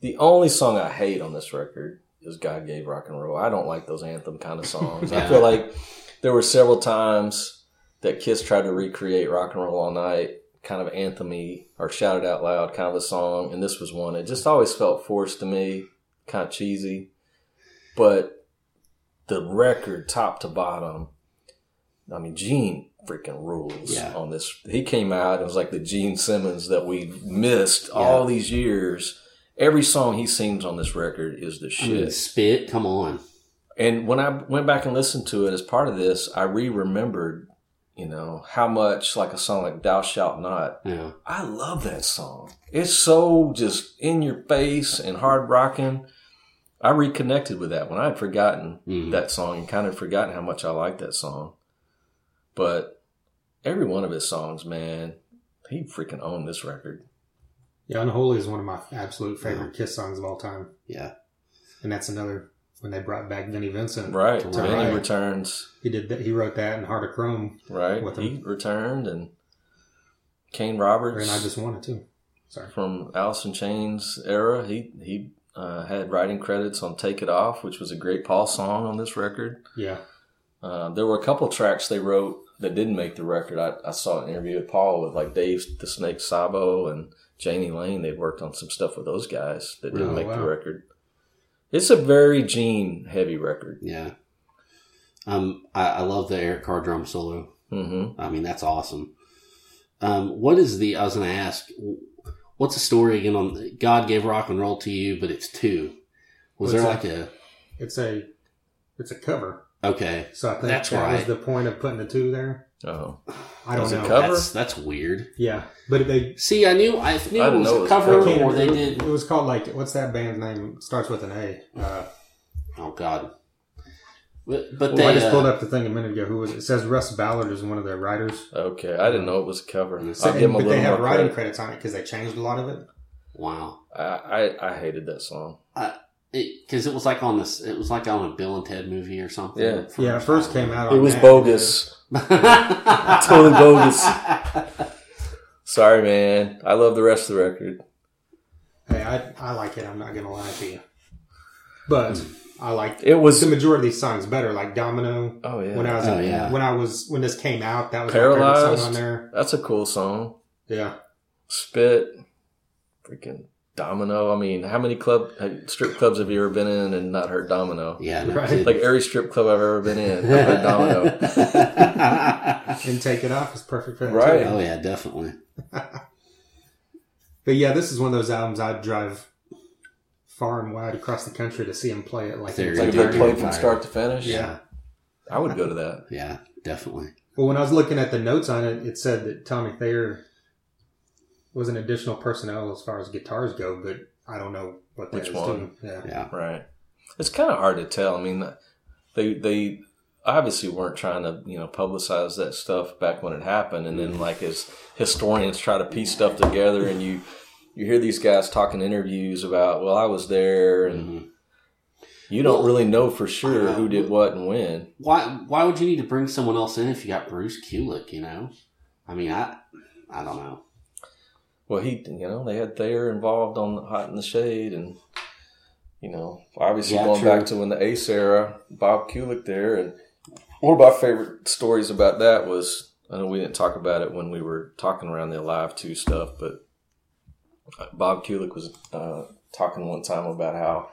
the only song I hate on this record is "God Gave Rock and Roll." I don't like those anthem kind of songs. I feel like there were several times that Kiss tried to recreate "Rock and Roll All Night," kind of anthemy or shout it out loud kind of a song, and this was one. It just always felt forced to me, kind of cheesy. But the record, top to bottom, I mean, Gene freaking rules Yeah. on this. He came out, it was like the Gene Simmons that we missed all these years. Every song he sings on this record is the I shit. mean, spit, come on. And when I went back and listened to it as part of this, I re remembered, you know, how much like a song like Thou Shalt Not. Yeah, I love that song. It's so just in your face and hard rocking. I reconnected with that one. I had forgotten Mhm. that song and kind of forgotten how much I liked that song. But every one of his songs, man, he freaking owned this record. Yeah, Unholy is one of my absolute favorite Kiss songs of all time, yeah, and that's another when they brought back Vinnie Vincent. Right. Then he returns. He did that. He wrote that in Heart of Chrome, Right. With he returned and Kane Roberts. and I just wanted to. Sorry. from Allison in Chains era. He he uh, had writing credits on "Take It Off," which was a great Paul song on this record. Yeah. Uh, there were a couple tracks they wrote that didn't make the record. I, I saw an interview with Paul with like Dave the Snake Sabo and Jani Lane. They'd worked on some stuff with those guys that didn't Oh, make the record. It's a very Gene heavy record. Yeah. Um, I, I love the Eric Carr drum solo. Mm-hmm. I mean, that's awesome. Um, what is the? I was going to ask, what's the story again on God gave rock and roll to you, but it's two. Was What's there that? like a It's a it's a cover. okay? So I think That's that right. was the point of putting the two there. Oh, I don't Was it know. cover? That's that's weird. Yeah, but they See, I knew I knew I it didn't was know it a was cover, cover. or they it, did. It was called like what's that band's name? It starts with an A. Uh, Oh God. But, but Well, they I just uh, pulled up the thing a minute ago. Who was it? It says Russ Ballard is one of the writers. okay. I didn't know it was a cover. So- I'll give him a but little they have more writing credit. credits on it because they changed a lot of it. wow. I, I I hated that song. because it, was like on this, it was like on a Bill and Ted movie or something. Yeah. Yeah, it first came out. It was that. bogus. Totally bogus. Sorry, man. I love the rest of the record. Hey, I I like it. I'm not gonna lie to you, but I like It was. the majority of these songs better. Like Domino. Oh yeah. When I was Oh, yeah. when I was when this came out, that was my favorite Paralyzed. song on there. That's a cool song. Yeah, Spit. Freaking Domino. I mean, how many club uh, strip clubs have you ever been in and not heard Domino? yeah, no Right. kidding. Like every strip club I've ever been in, I've heard Domino. and Take It Off is perfect for that. Right. Too. oh yeah, definitely. But yeah, this is one of those albums I'd drive far and wide across the country to see him play it. Like, it's Like if they played from start to finish. yeah. I would go to that. Yeah, definitely. Well, when I was looking at the notes on it, it said that Tommy Thayer was an additional personnel as far as guitars go, but I don't know what that Which is one? doing. Yeah. Yeah, Right. It's kind of hard to tell. I mean, they they obviously weren't trying to you know publicize that stuff back when it happened, and then like as historians try to piece stuff together, and you you hear these guys talking interviews about, well, I was there, and Mhm. you don't Well, really know for sure uh, who did what and when. Why? Why would you need to bring someone else in if you got Bruce Kulick? You know, I mean, I, I don't know. Well, he you know they had Thayer involved on Hot in the Shade, and you know obviously Yeah, going true. back to when the Ace era, Bob Kulick there, and one of my favorite stories about that was I know we didn't talk about it when we were talking around the Alive Two stuff, but Bob Kulick was uh, talking one time about how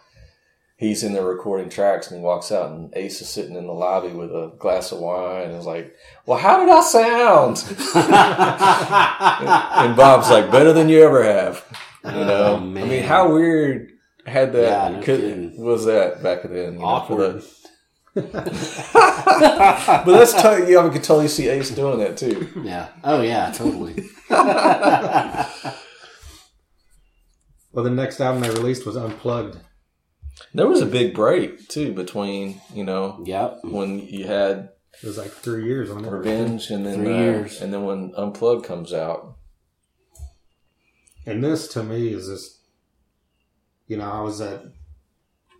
he's in there recording tracks and he walks out and Ace is sitting in the lobby with a glass of wine and is like, "Well, how did I sound?" and Bob's like, "Better than you ever have." You oh, know, Oh, I mean, how weird had that Yeah, no could- was that back then? You know, for Awkward. the- but that's t- yeah, we could totally see Ace doing that too. yeah. Oh yeah, totally. Well, the next album they released was Unplugged. There was a big break too between you know yep. when you had It was like three years on. Revenge and then Three uh, years. and then when Unplugged comes out. And this to me is just, you know, I was at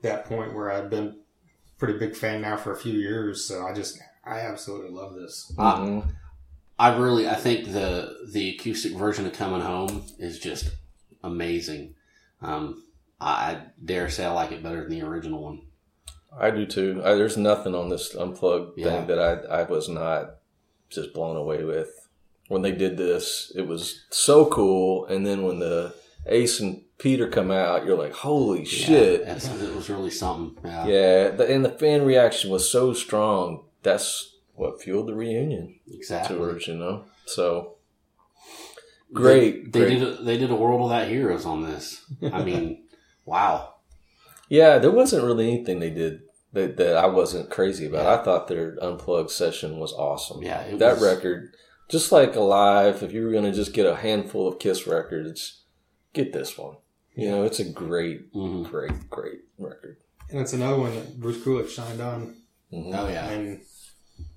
that point where I'd been a pretty big fan now for a few years, so I just, I absolutely love this. Ah. Mhm. I really, I think the the acoustic version of "Coming Home" is just amazing. Um, I, dare say I like it better than the original one. I do too. I, there's nothing on this Unplugged Yeah. thing that I I was not just blown away with. When they did this, it was so cool. And then when the Ace and Peter come out, you're like, holy shit. Yeah, it's- it was really something. Yeah, Yeah, the, and the fan reaction was so strong. That's what fueled the reunion exactly. tours, you know. So great, They, they great. did. A, they did a world without heroes on this. I mean, wow. Yeah, there wasn't really anything they did that, that I wasn't crazy about. I thought their unplugged session was awesome. Yeah, it that was- record, just like Alive, if you were going to just get a handful of Kiss records, get this one. You know, it's a great, hmm great, great record. And it's another one that Bruce Kulick shined on, Mhm. Oh yeah, and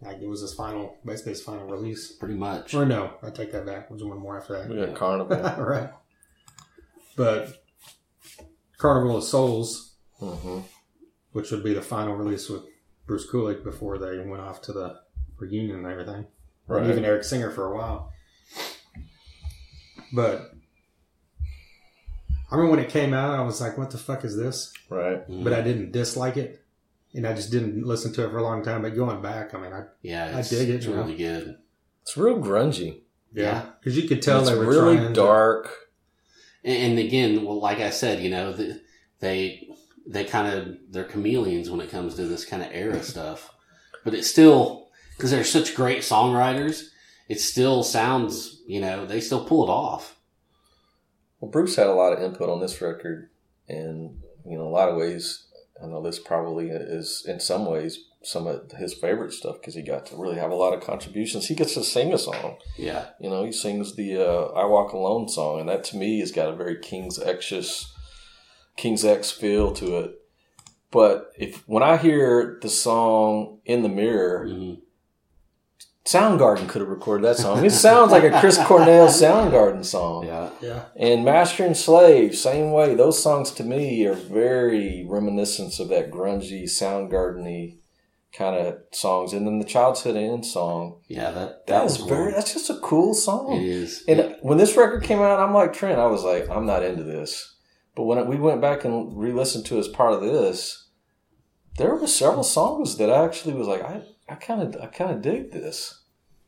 like it was his final, basically his final release. pretty much. Or no, I take that back. There's one more after that. We that. got Carnival. right. But Carnival of Souls, hmm which would be the final release with Bruce Kulick before they went off to the reunion and everything. Right. And even Eric Singer for a while. But I remember when it came out, I was like, what the fuck is this? Right. Mhm. But I didn't dislike it. And I just didn't listen to it for a long time. But going back, I mean, I, yeah, I it's, dig it, It's you know. really good. It's real grungy. yeah. Because you could tell it's they were really trying to- dark. And, and again, well, like I said, you know, the, they they kind of they're chameleons when it comes to this kind of era stuff. But it's still because they're such great songwriters. It still sounds, you know, they still pull it off. Well, Bruce had a lot of input on this record, and you know, a lot of ways. I know this probably is in some ways some of his favorite stuff because he got to really have a lot of contributions. He gets to sing a song. Yeah, You know, he sings the uh, "I Walk Alone" song, and that to me has got a very King's X, King's X feel to it. But if when I hear the song "In the Mirror," hmm Soundgarden could have recorded that song. It sounds like a Chris Cornell Soundgarden song. yeah, Yeah. And Master and Slave, same way. Those songs to me are very reminiscent of that grungy, Soundgarden-y kind of songs. And then the Childhood's End song, yeah. That that was was very, one. that's just a cool song. It is. And when this record came out, I'm like Trent. I was like, I'm not into this. But when we went back and re-listened to as part of this, there were several songs that I actually was like, I, I kind of, I kind of dig this.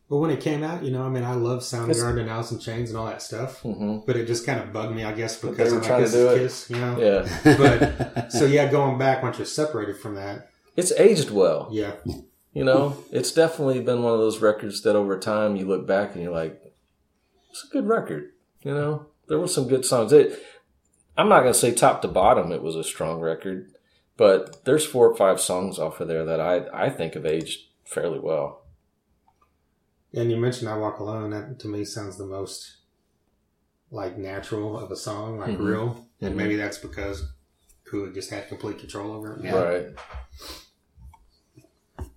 But when it came out, you know, I mean, I love Soundgarden and Alice in Chains and all that stuff. hmm But it just kind of bugged me, I guess, because they were I'm like, this is. Kiss, you know. Yeah, But so yeah, going back once you're separated from that, it's aged well. yeah, You know, it's definitely been one of those records that over time you look back and you're like, it's a good record. You know, there were some good songs. It, I'm not going to say top to bottom it was a strong record, but there's four or five songs off of there that I, I think have aged fairly well. And you mentioned "I Walk Alone." That to me sounds the most like natural of a song, like Mhm. real. And Mhm. maybe that's because who just had complete control over it. Right.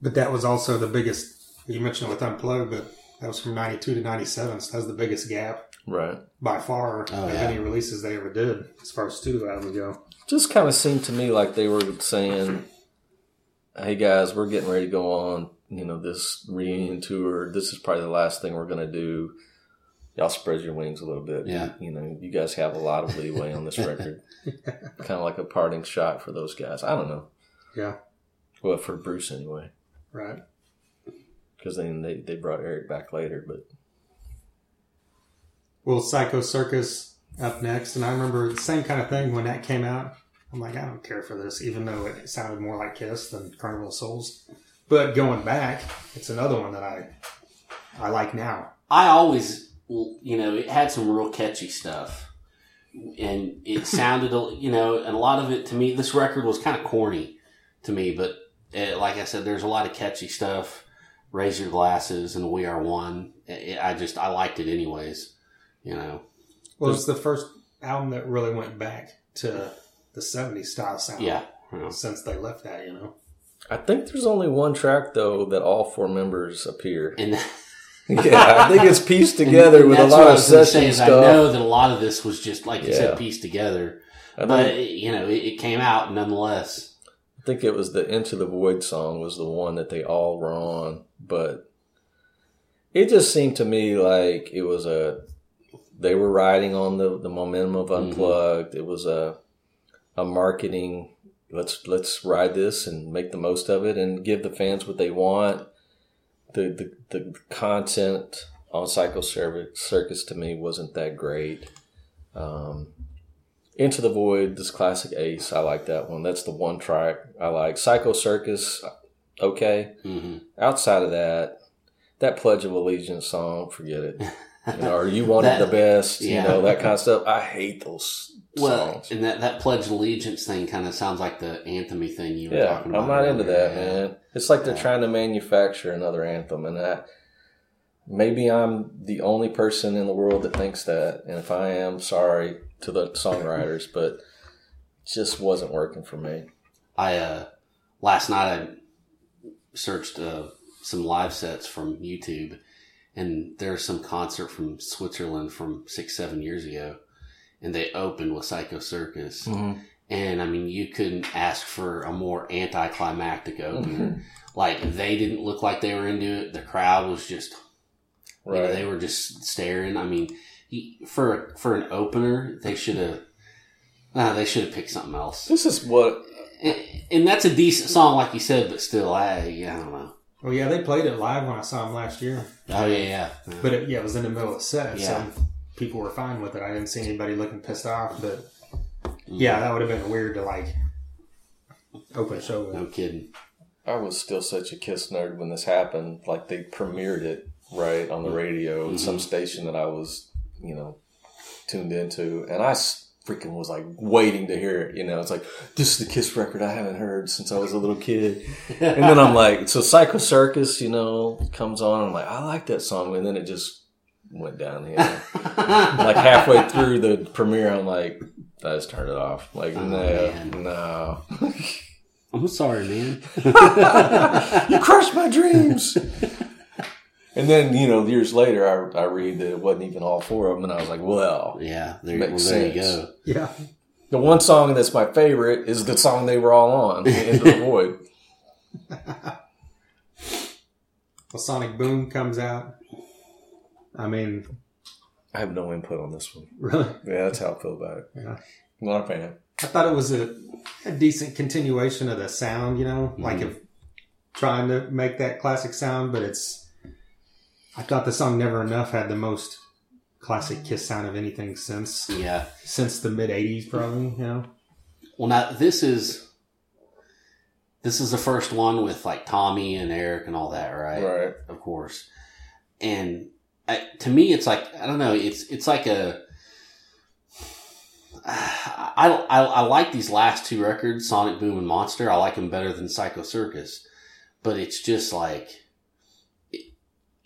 But that was also the biggest. You mentioned with Unplugged, but that was from '92 to '97. So that was the biggest gap Right. by far Oh, of yeah. any releases they ever did, as far as studio albums go. Just kind of seemed to me like they were saying, hey guys, we're getting ready to go on, you know, this reunion tour. This is probably the last thing we're going to do. Y'all spread your wings a little bit. Yeah. You know, you guys have a lot of leeway on this record. kind of like a parting shot for those guys. I don't know. Yeah, Well, for Bruce anyway. Right. Because then they, they brought Eric back later. But Well, Psycho Circus up next, and I remember the same kind of thing when that came out. I'm like, I don't care for this, even though it sounded more like Kiss than Carnival of Souls. But going back, it's another one that I I like now. I always, you know, it had some real catchy stuff, and it sounded, you know, and a lot of it to me, this record was kind of corny to me, but uh like I said, there's a lot of catchy stuff. Raise your glasses and we are one. It, I just I liked it anyways, you know. Well, it's the first album that really went back to the '70s style sound. Yeah, you since they left that, you know. I think there's only one track, though, that all four members appear. and yeah, I think it's pieced together and with a lot of was session stuff. I know that a lot of this was just like you Yeah. said, pieced together, but you know, it, it came out nonetheless. I think it was the Into the Void song was the one that they all were on, but it just seemed to me like it was a they were riding on the, the momentum of Mhm. Unplugged. It was a a marketing let's let's ride this and make the most of it and give the fans what they want. The the, the content on Psycho Circus, Circus to me wasn't that great. Um, Into the Void, this classic Ace, I like that one. That's the one track I like. Psycho Circus, okay. hmm Outside of that, that Pledge of Allegiance song, forget it. You know, or you wanted That- the best, yeah. you know, that kind of stuff. I hate those Well, songs. and that, that Pledge of Allegiance thing kind of sounds like the anthemy thing you were Yeah, talking about. I'm not into that, Yeah. man. It's like they're trying to manufacture another anthem, and that maybe I'm the only person in the world that thinks that. And if I am, sorry to the songwriters, but it just wasn't working for me. I uh, last night I searched uh, some live sets from YouTube, and there's some concert from Switzerland from six seven years ago, and they opened with Psycho Circus, Mm-hmm. and I mean you couldn't ask for a more anticlimactic opener. Mm-hmm. Like they didn't look like they were into it. The crowd was just You know, they were just staring. I mean, he- for for an opener, they should have. Uh, they should have picked something else. This is what And, and that's a decent song, like you said, but still, I yeah, I don't know. Oh yeah, they played it live when I saw them last year, Oh yeah, yeah. but it, yeah, it was in the middle of the set, Yeah. so people were fine with it. I didn't see anybody looking pissed off, but Mm. yeah, that would have been weird to like open show with. No kidding. I was still such a Kiss nerd when this happened. Like they premiered it right on the radio at some station that I was, you know, tuned into, and I freaking was like waiting to hear it. You know, it's like this is the Kiss record I haven't heard since I was a little kid, and then I'm like, so Psycho Circus, you know, comes on. I'm like, I like that song, and then it just went downhill. like halfway through the premiere, I'm like, I just turned it off. Like, oh, no, man. no. I'm sorry, man. you crushed my dreams. and then, you know, years later, I, I read that it wasn't even all four of them, and I was like, well, yeah, there, Makes well, there you go. Yeah. the one song that's my favorite is the song they were all on, Into the Void. Well, Sonic Boom comes out. I mean, I have no input on this one. really, Yeah, that's how I feel about it. Yeah. I'm not a fan. I thought it was a, a decent continuation of the sound. You know, like Mhm. if trying to make that classic sound, but it's. I thought the song "Never Enough" had the most classic Kiss sound of anything since Yeah. since the mid '80s, probably. You know. Well, now this is this is the first one with like Tommy and Eric and all that, right? Right. Of course. And I, to me, it's like I don't know. It's it's like a. I, I, I like these last two records, Sonic Boom and Monster. I like them better than Psycho Circus, but it's just like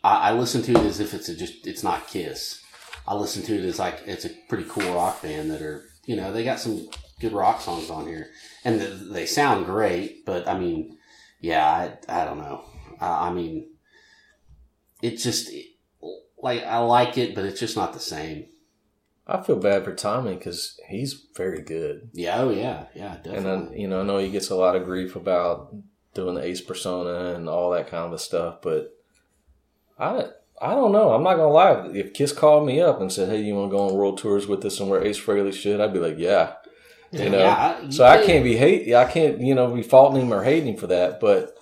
I, I listen to it as if it's a just it's not Kiss. I listen to it as like it's a pretty cool rock band that are you know they got some good rock songs on here and the, they sound great. But I mean, yeah, I, I don't know. I, I mean, it just like I like it, but it's just not the same. I feel bad for Tommy because he's very good. Yeah, oh yeah, yeah, And definitely. then, you know, I know he gets a lot of grief about doing the ace persona and all that kind of stuff, but I I don't know. I'm not gonna lie. If Kiss called me up and said, "Hey, you want to go on world tours with us and wear Ace Frehley shit?" I'd be like, "Yeah." You know. Yeah, I- you so I can't- be hate. I can't you know be faulting him or hating him for that, but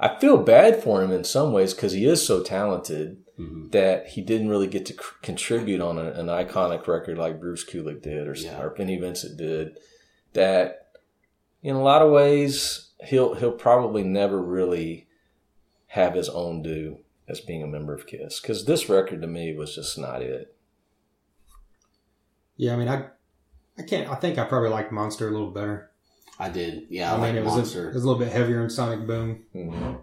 I feel bad for him in some ways because he is so talented Mhm. that he didn't really get to c- contribute on a, an iconic record like Bruce Kulick did or, Yeah. or Vinnie Vincent did. That in a lot of ways he'll he'll probably never really have his own due as being a member of Kiss because this record to me was just not it. Yeah, I mean, I, I can't. I think I probably liked Monster a little better. I did. Yeah, I, I mean, it was a, it was a little bit heavier in Sonic Boom, Mhm.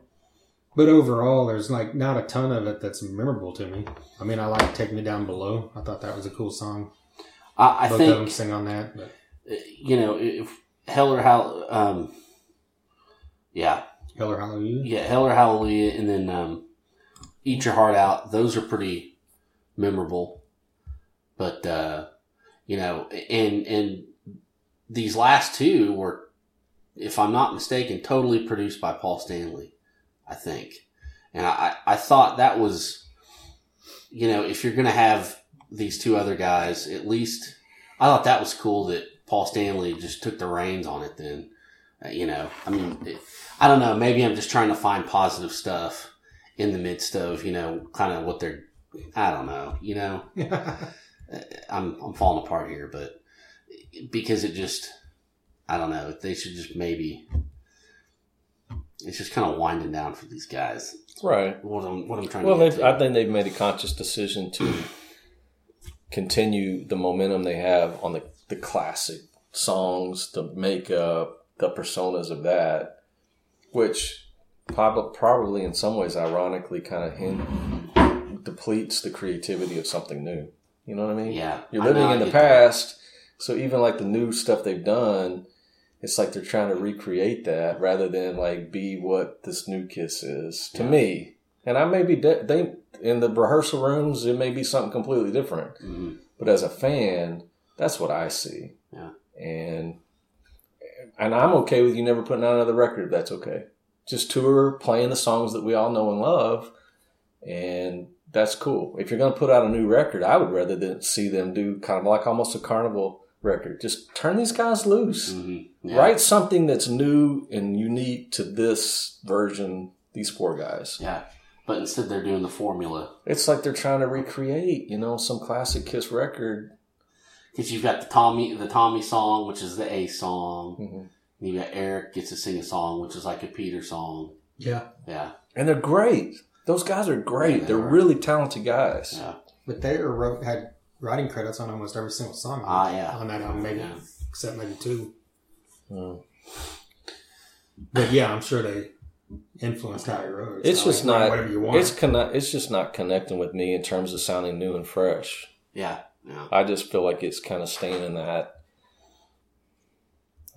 but overall, there's like not a ton of it that's memorable to me. I mean, I like "Take Me Down Below." I thought that was a cool song. I, I Both of them think sing on that. But you know if Hell or Hal, um, yeah, Hell or Hallelujah. yeah, Hell or Hallelujah, and then um, Eat Your Heart Out. Those are pretty memorable, but uh, you know, and and these last two were, if I'm not mistaken, totally produced by Paul Stanley. I think, and I I thought that was, you know, if you're gonna have these two other guys, at least I thought that was cool that Paul Stanley just took the reins on it. Then, Uh, you know, I mean, it, I don't know. Maybe I'm just trying to find positive stuff in the midst of you know, kind of what they're. I don't know. You know, uh, I'm I'm falling apart here, but because it just, I don't know. They should just maybe. It's just kind of winding down for these guys. Right. What I'm what I'm trying Well, to. Get. I think they've made a conscious decision to continue the momentum they have on the, the classic songs, the makeup, the personas of that, which prob- probably in some ways, ironically, kind of hint, depletes the creativity of something new. You know what I mean? Yeah, You're living in the get that. past, so even like the new stuff they've done, it's like they're trying to recreate that rather than like be what this new Kiss is to Yeah. me. And I may be de- they in the rehearsal rooms, it may be something completely different. Mhm. But as a fan, that's what I see. Yeah. And and I'm okay with you never putting out another record. That's okay. Just tour, playing the songs that we all know and love, and that's cool. If you're going to put out a new record, I would rather than see them do kind of like almost a carnival record. Just turn these guys loose. Mhm. Yeah. Write something that's new and unique to this version. These four guys. Yeah, but instead they're doing the formula It's like they're trying to recreate, you know, some classic Kiss record. because you've got the Tommy the Tommy song, which is the A song. Mhm. You got Eric gets to sing a song, which is like a Peter song. Yeah, Yeah, And they're great. Those guys are great. Yeah, they they're are. really talented guys. yeah. but they wrote had writing credits on almost every single song. Ah, yeah. on that album, maybe Yeah. except maybe two. Mm. But yeah, I'm sure they influenced how he wrote. It's just like, not. whatever you want. It's conne- It's just not connecting with me in terms of sounding new and fresh. Yeah, yeah. I just feel like it's kind of staying in that.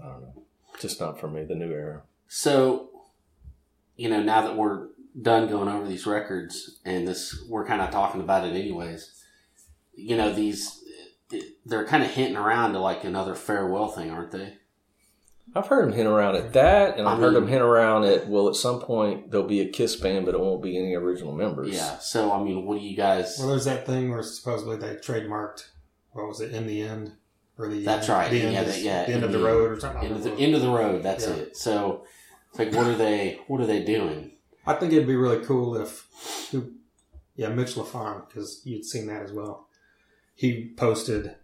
I don't know. Just not for me. The new era. So, you know, now that we're done going over these records and this, we're kind of talking about it anyways. You know, these, they're kind of hinting around to like another farewell thing, aren't they? I've heard them hint around at that, and I've I heard mean- him hint around at well, at some point there'll be a Kiss band, but it won't be any original members. Yeah. So, I mean, what do you guys? well, there's that thing where supposedly they trademarked. What was it? In the end, or the That's right. The end, Yeah, is- that- yeah, the end of the the- road or something. End of the that. end of the road. That's Yeah. it. So, it's like, what are they? What are they doing? I think it'd be really cool if, who, yeah, Mitch Lafon, because you'd seen that as well. He posted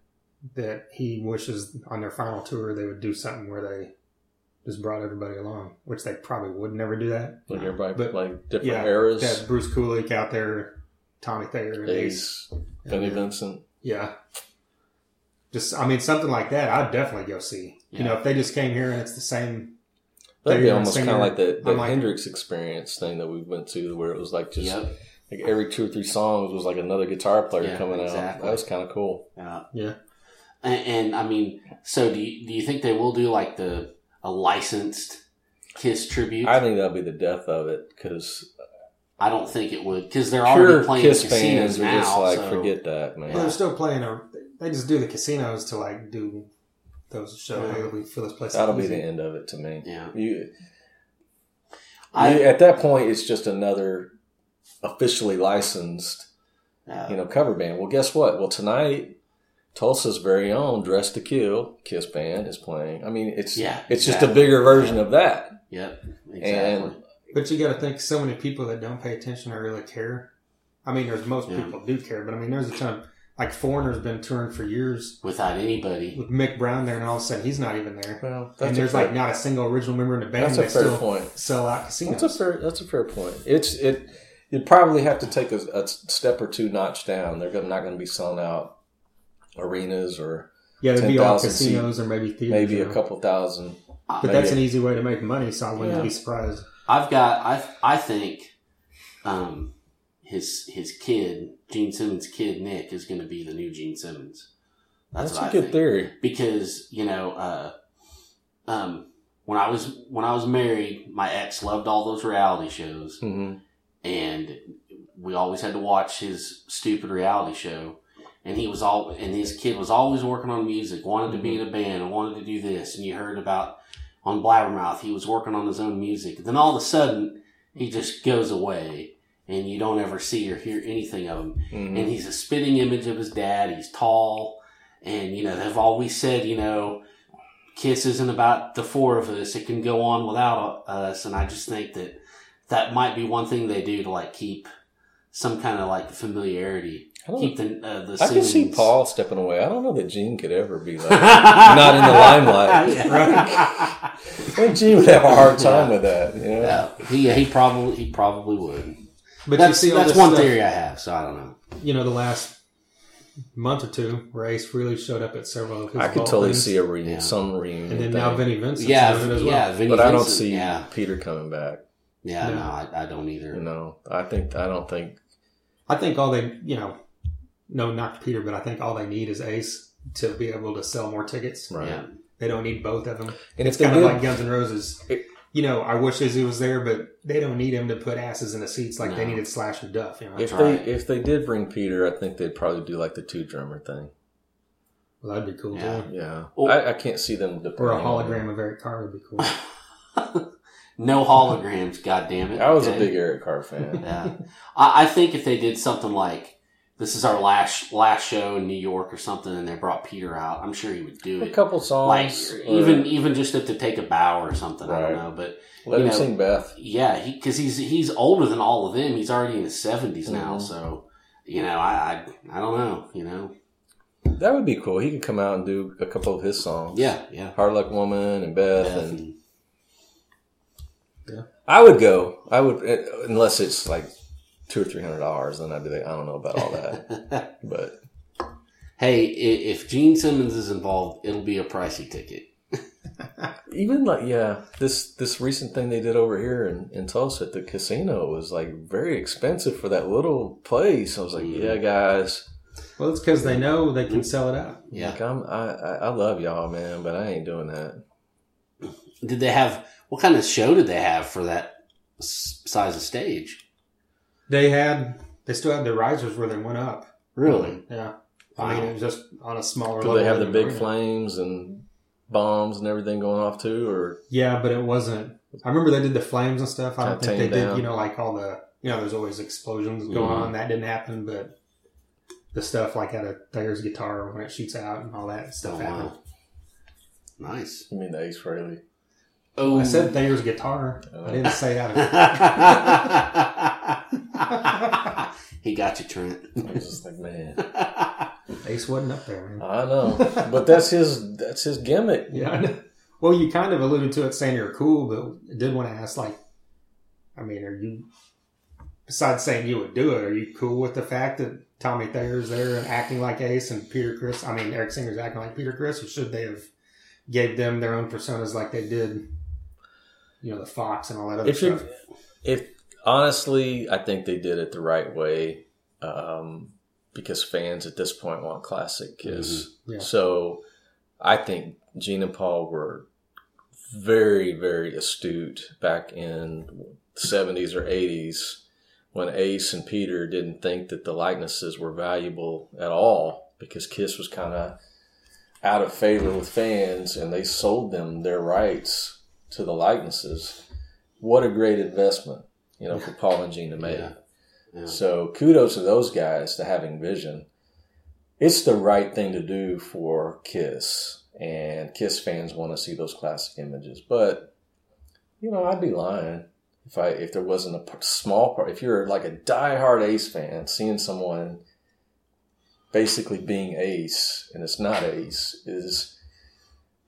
that he wishes on their final tour they would do something where they just brought everybody along, which they probably would never do that. like everybody, But- like different Yeah, eras. Had Bruce Kulick out there, Tommy Thayer, and Ace. Ace, Vinnie And, uh, Vincent. Yeah. Just, I mean, something like that, I'd definitely go see. You know, if they just came here and it's the same. That'd be almost kind of like the, the like- Hendrix experience thing that we went to, where it was like just Yep. like every two or three songs was like another guitar player Yeah, coming out. That was kind of cool. Yeah. Yeah. And, and I mean, so do you, do you think they will do like the a licensed Kiss tribute? I think that'll be the death of it because I don't think it would because they're pure already playing Kiss casinos fans are now. just like so- forget that man. Well, they're still playing, a, they just do the casinos to like do those shows. Yeah. Hey, we fill this place That'll up be the end of it to me. Yeah. You, I, you- at that point, it's just another officially licensed, uh, you know, cover band. Well, guess what? Well, tonight, Tulsa's very own "Dress to Kill" Kiss band is playing. I mean, it's Yeah, it's just a bigger version of that. Yep. Exactly. And But you got to think so many people that don't pay attention or really care. I mean, there's most Yeah. people do care, but I mean, there's a ton of like Foreigner's been touring for years Without anybody. with Mick Brown there, and all of a sudden he's not even there. well, that's and there's fair, like not a single original member in the band. that's and a fair still point. sell out casinos. That's a fair. That's a fair point. It's it. You'd probably have to take a, a step or two notch down. They're gonna, not going to be selling out arenas or yeah, there'd be all 10,000 seat- casinos or maybe theaters. maybe you a couple thousand. But maybe that's an easy way to make money, so I wouldn't Yeah. be surprised. I've got. I I think, um, his his kid, Gene Simmons' kid Nick, is going to be the new Gene Simmons. That's, That's, a I good think. theory. because you know uh, um, when I was when I was married, my ex loved all those reality shows, hmm and we always had to watch his stupid reality show. And he was all, and his kid was always working on music, wanted to be in a band, wanted to do this. And you heard about on Blabbermouth, he was working on his own music. Then all of a sudden, he just goes away, and you don't ever see or hear anything of him hmm and he's a spitting image of his dad. He's tall, and you know they've always said, you know, Kiss isn't about the four of us; it can go on without us. And I just think that that might be one thing they do to like keep some kind of like familiarity, I, don't- keep the uh, the. I can see Paul stepping away. I don't know that Gene could ever be like not in the limelight. Yeah. I think Gene would have a hard time with that. You know? yeah, he he probably he probably would. But That's you see that's one stuff, theory I have. So I don't know. You know, the last month or two, Race really showed up at several of his I could totally things. see a reunion, Yeah. some reunion. And then thing. now Vinnie Vincent's Yeah, doing it as well. yeah, Vinnie but I don't see Yeah, Peter coming back. yeah, No. no, I, I don't either. No, I think I don't think. I think all they, you know, no, not Peter, but I think all they need is Ace to be able to sell more tickets. Right. Yeah. They don't need both of them. And if It's they kind of like Guns N' Roses. It- you know, I wish Izzy was there, but they don't need him to put asses in the seats like they needed Slash or Duff. You know, if That's right. they if they did bring Peter, I think they'd probably do like the two drummer thing. well, that'd be cool Yeah. too. Yeah. I, I can't see them. Or a hologram of Eric Carr would be cool. no holograms, God damn it! I was a big Eric Carr fan. Yeah, I, I think if they did something like this is our last last show in New York or something, and they brought Peter out, I'm sure he would do a it. couple Like songs, or even even just to take a bow or something. I don't know, but let him know, sing Beth. yeah, he because he's he's older than all of them. He's already in his 70s now, Mhm. so you know, I, I I don't know, you know. That would be cool. He could come out and do a couple of his songs. Yeah, yeah. Hard Luck Woman and Beth, Beth and and- I would go. I would uh, unless it's like two or three hundred dollars. Then I'd be like, I don't know about all that. but hey, if Gene Simmons is involved, it'll be a pricey ticket. even like yeah, this this recent thing they did over here in, in Tulsa at the casino was like very expensive for that little place. I was like, Mhm. yeah, guys, Well, it's because they know they can sell it out. Yeah. like I'm I, I I love y'all, man, but I ain't doing that. Did they have what kind of show did they have for that size of stage? They had, they still had the risers where they went up. Really? Yeah. I mean, it was just on a smaller Do level. they have the big arena. flames and bombs and everything going off too, or Yeah, but it wasn't. I remember they did the flames and stuff. I don't think they tamed did, you know, like all the, you know, there's always explosions going Mhm. on. That didn't happen, but the stuff like out of Thayer's guitar when it shoots out and all that stuff Oh, happened. wow. Nice. you mean the Ace Frehley? Oh, I said Thayer's guitar. I didn't say out of he got you, Trent. I was just like, man, Ace wasn't up there, man. I know, but that's his that's his gimmick. Yeah. I know. Well, you kind of alluded to it saying you're cool, but I did want to ask, like, I mean, are you, besides saying you would do it, are you cool with the fact that Tommy Thayer's there and acting like Ace and Peter Criss, I mean, Eric Singer's acting like Peter Criss, or should they have gave them their own personas like they did, you know, the Fox and all that other If you stuff? if honestly, I think they did it the right way um, because fans at this point want classic Kiss. Mhm. Yeah. So I think Gene and Paul were very very astute back in 70s or 80s when Ace and Peter didn't think that the likenesses were valuable at all because Kiss was kind of out of favor with fans and they sold them their rights to the likenesses. What a great investment, you know, for Paul and Gene to make. Yeah. Yeah. So kudos to those guys to having vision. It's the right thing to do for Kiss, and Kiss fans want to see those classic images. But you know, I'd be lying if I if there wasn't a small part. If you're like a diehard Ace fan, seeing someone basically being Ace and it's not Ace is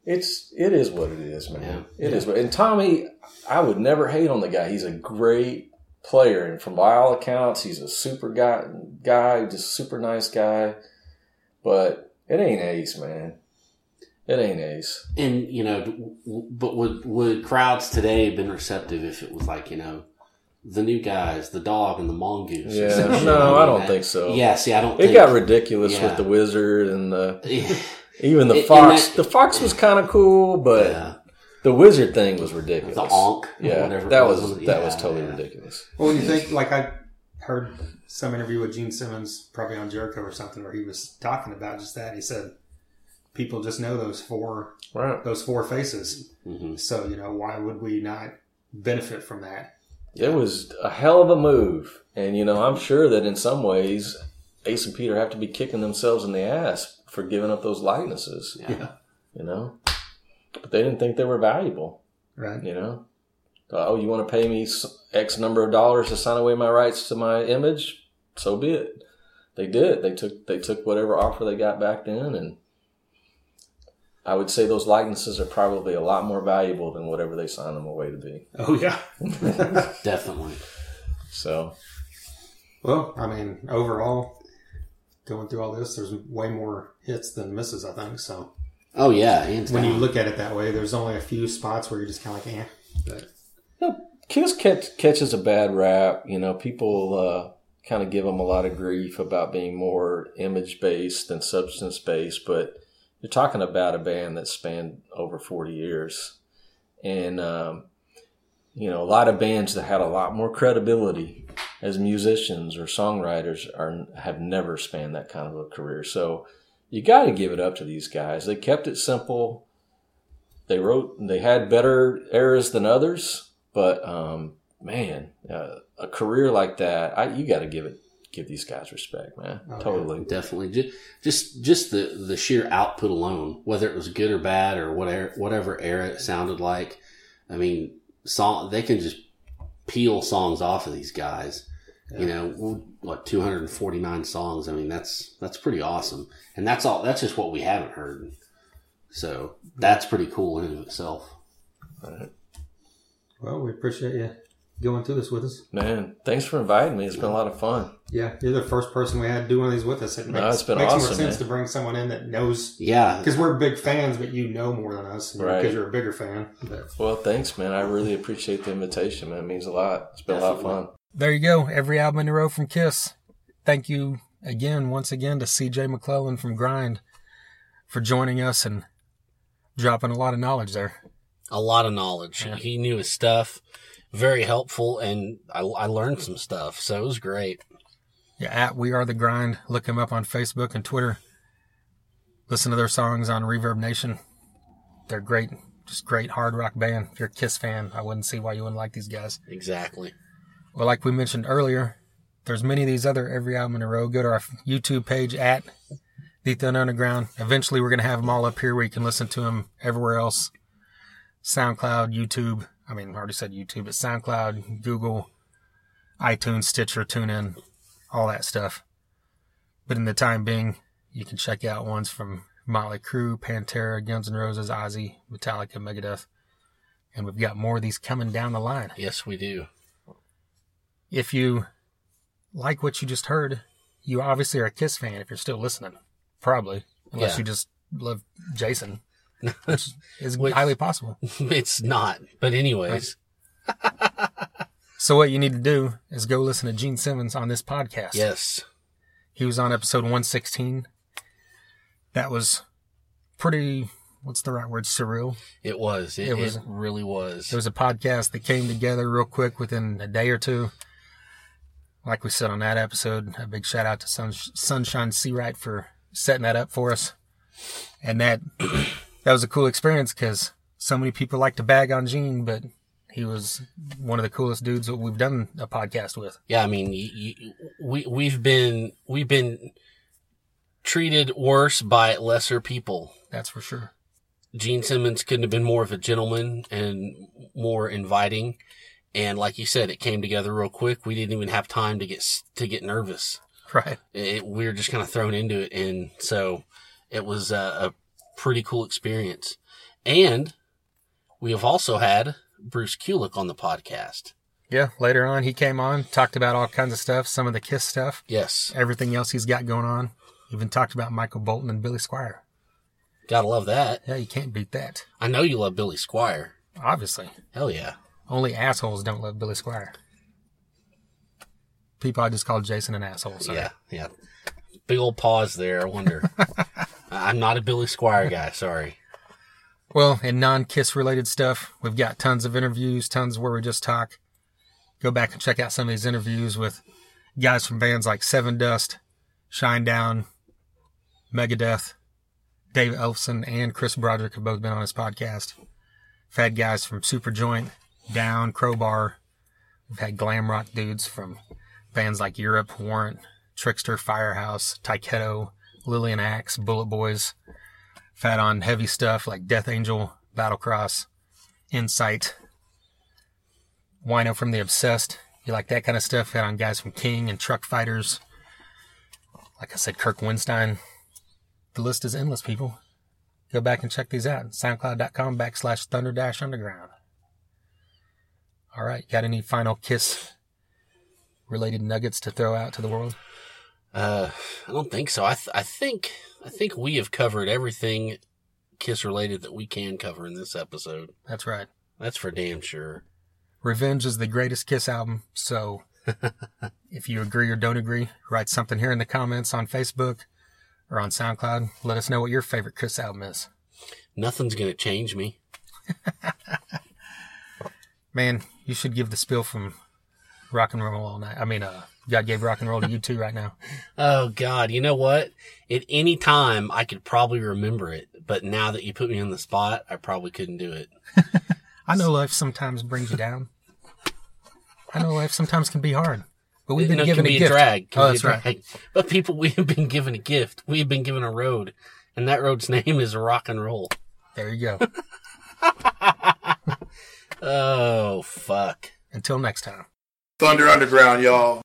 it's it is what it is, man. Yeah. It is. what And Tommy, I would never hate on the guy. He's a great player, and from by all accounts, he's a super guy, guy, just super nice guy. But it ain't Ace, man. It ain't Ace. And you know, but would would crowds today have been receptive if it was like you know, the new guys, the dog and the mongoose? Yeah, no, I don't that- think so. Yeah, see, I don't. It think, got ridiculous Yeah. with the wizard and the Yeah, even the It- fox. that- the fox was kind of cool, but yeah. the wizard thing was ridiculous. the Ankh, yeah, whatever. that was wasn't that Yeah, was totally yeah. ridiculous. Well, when you think, like, I heard some interview with Gene Simmons, probably on Jericho or something, where he was talking about just that. He said, people just know those four Right. those four faces. Mhm. So, you know, why would we not benefit from that? It was a hell of a move, and you know, I'm sure that in some ways, Ace and Peter have to be kicking themselves in the ass for giving up those likenesses. Yeah. You know, but they didn't think they were valuable. Right. You know, oh, you want to pay me X number of dollars to sign away my rights to my image? So be it. They did. They took they took whatever offer they got back then, and I would say those likenesses are probably a lot more valuable than whatever they signed them away to be. Oh, yeah. Definitely. So well, I mean, overall, going through all this, there's way more hits than misses, I think. So Oh yeah, hands when you look at it that way, there's only a few spots where you're just kind of like, eh. But Kiss catch, catches a bad rap. You know, people uh, kind of give them a lot of grief about being more image based than substance based, but you're talking about a band that spanned over 40 years. And, um, you know, a lot of bands that had a lot more credibility as musicians or songwriters are have never spanned that kind of a career. So you got to give it up to these guys. They kept it simple. They wrote, they had better eras than others, but um, man, uh, a career like that, I, you got to give it, give these guys respect, man. Oh, yeah. totally. Definitely, just just just the the sheer output alone, whether it was good or bad or whatever whatever era it sounded like. I mean, song they can just peel songs off of these guys, You know, what 249 songs. I mean, that's that's pretty awesome. And that's all. That's just what we haven't heard. So that's pretty cool in and of itself. Well, we appreciate you going through this with us. Man, thanks for inviting me. It's been a lot of fun. Yeah, you're the first person we had to do one of these with us. It makes, No, it's been makes more sense man. to bring someone in that knows Yeah, because we're big fans, but you know more than us because Right. you're a bigger fan. But Well, thanks, man. I really appreciate the invitation, man. It means a lot. It's been a lot of fun. There you go. Every album in a row from Kiss. Thank you again, once again, to CJ McClellan from Grind for joining us and dropping a lot of knowledge there. a lot of knowledge. Yeah. He knew his stuff. Very helpful, and I, I learned some stuff. So it was great. Yeah, at We Are the Grind. Look him up on Facebook and Twitter. Listen to their songs on ReverbNation. They're great, just great hard rock band. If you're a Kiss fan, I wouldn't see why you wouldn't like these guys. Exactly. Well, like we mentioned earlier, there's many of these other every album in a row. Go to our YouTube page at The Thunder Underground. Eventually, we're going to have them all up here where you can listen to them everywhere else. SoundCloud, YouTube. I mean, I already said YouTube, but SoundCloud, Google, iTunes, Stitcher, TuneIn, all that stuff. But in the time being, you can check out ones from Motley Crue, Pantera, Guns N' Roses, Ozzy, Metallica, Megadeth. And we've got more of these coming down the line Yes, we do. If you like what you just heard, you obviously are a Kiss fan if you're still listening. Probably. Unless Yeah. you just love Jason, which is Which- highly possible. it's not. But anyways, So what you need to do is go listen to Gene Simmons on this podcast. yes. He was on episode 116. That was pretty, what's the right word? Surreal. It was. It, It was- it really was. It was a podcast that came together real quick within a day or two. Like we said on that episode, a big shout out to Sun- Sunshine Seawright for setting that up for us. And that that was a cool experience because so many people like to bag on Gene, but he was one of the coolest dudes that we've done a podcast with. yeah, I mean, you, you, we we've been we've been treated worse by lesser people. That's for sure. Gene Simmons couldn't have been more of a gentleman and more inviting. And like you said, it came together real quick. We didn't even have time to get to get nervous. Right. It, we were just kind of thrown into it, and so it was a, a pretty cool experience. And we have also had Bruce Kulick on the podcast. Yeah. Later on, he came on, talked about all kinds of stuff, some of the Kiss stuff, Yes, everything else he's got going on. Even talked about Michael Bolton and Billy Squier. gotta love that. Yeah, you can't beat that. I know you love Billy Squier. Obviously. Hell yeah. Only assholes don't love Billy Squier. People I just called Jason an asshole. Sorry. Yeah, yeah. Big old pause there. I wonder. I'm not a Billy Squier guy. Sorry. Well, in non Kiss related stuff, we've got tons of interviews, tons where we just talk. Go back and check out some of these interviews with guys from bands like Sevendust, Shine Down, Megadeth, Dave Ellefson, and Chris Broderick have both been on his podcast. Had guys from Superjoint, Down, Crowbar. We've had glam rock dudes from bands like Europe, Warrant, Trixter, Firehouse, Tyketto, Lillian Axe, Bullet Boys. Had on heavy stuff like Death Angel, Battlecross, Incite, Wino from The Obsessed. You like that kind of stuff? Had on guys from King and Truckfighters. Like I said, Kirk Windstein. The list is endless, people. Go back and check these out. SoundCloud.com backslash Thunder Dash Underground. All right. Got any final kiss related nuggets to throw out to the world? Uh, I don't think so. I th- I think I think we have covered everything Kiss related that we can cover in this episode. That's right. That's for damn sure. Revenge is the greatest Kiss album. So if you agree or don't agree, write something here in the comments on Facebook or on SoundCloud. Let us know what your favorite Kiss album is. Nothing's gonna change me. Man, you should give the spill from rock and roll all night. I mean, uh, God gave rock and roll to you too right now. Oh God, you know what? At any time I could probably remember it, but now that you put me on the spot, I probably couldn't do it. I know life sometimes brings you down. I know life sometimes can be hard, but we've been No, given a be gift. a drag. Can Oh, that's right. But people, we have been given a gift. We have been given a road, and that road's name is rock and roll. There you go. Oh fuck. Until next time. Thunder Underground, y'all.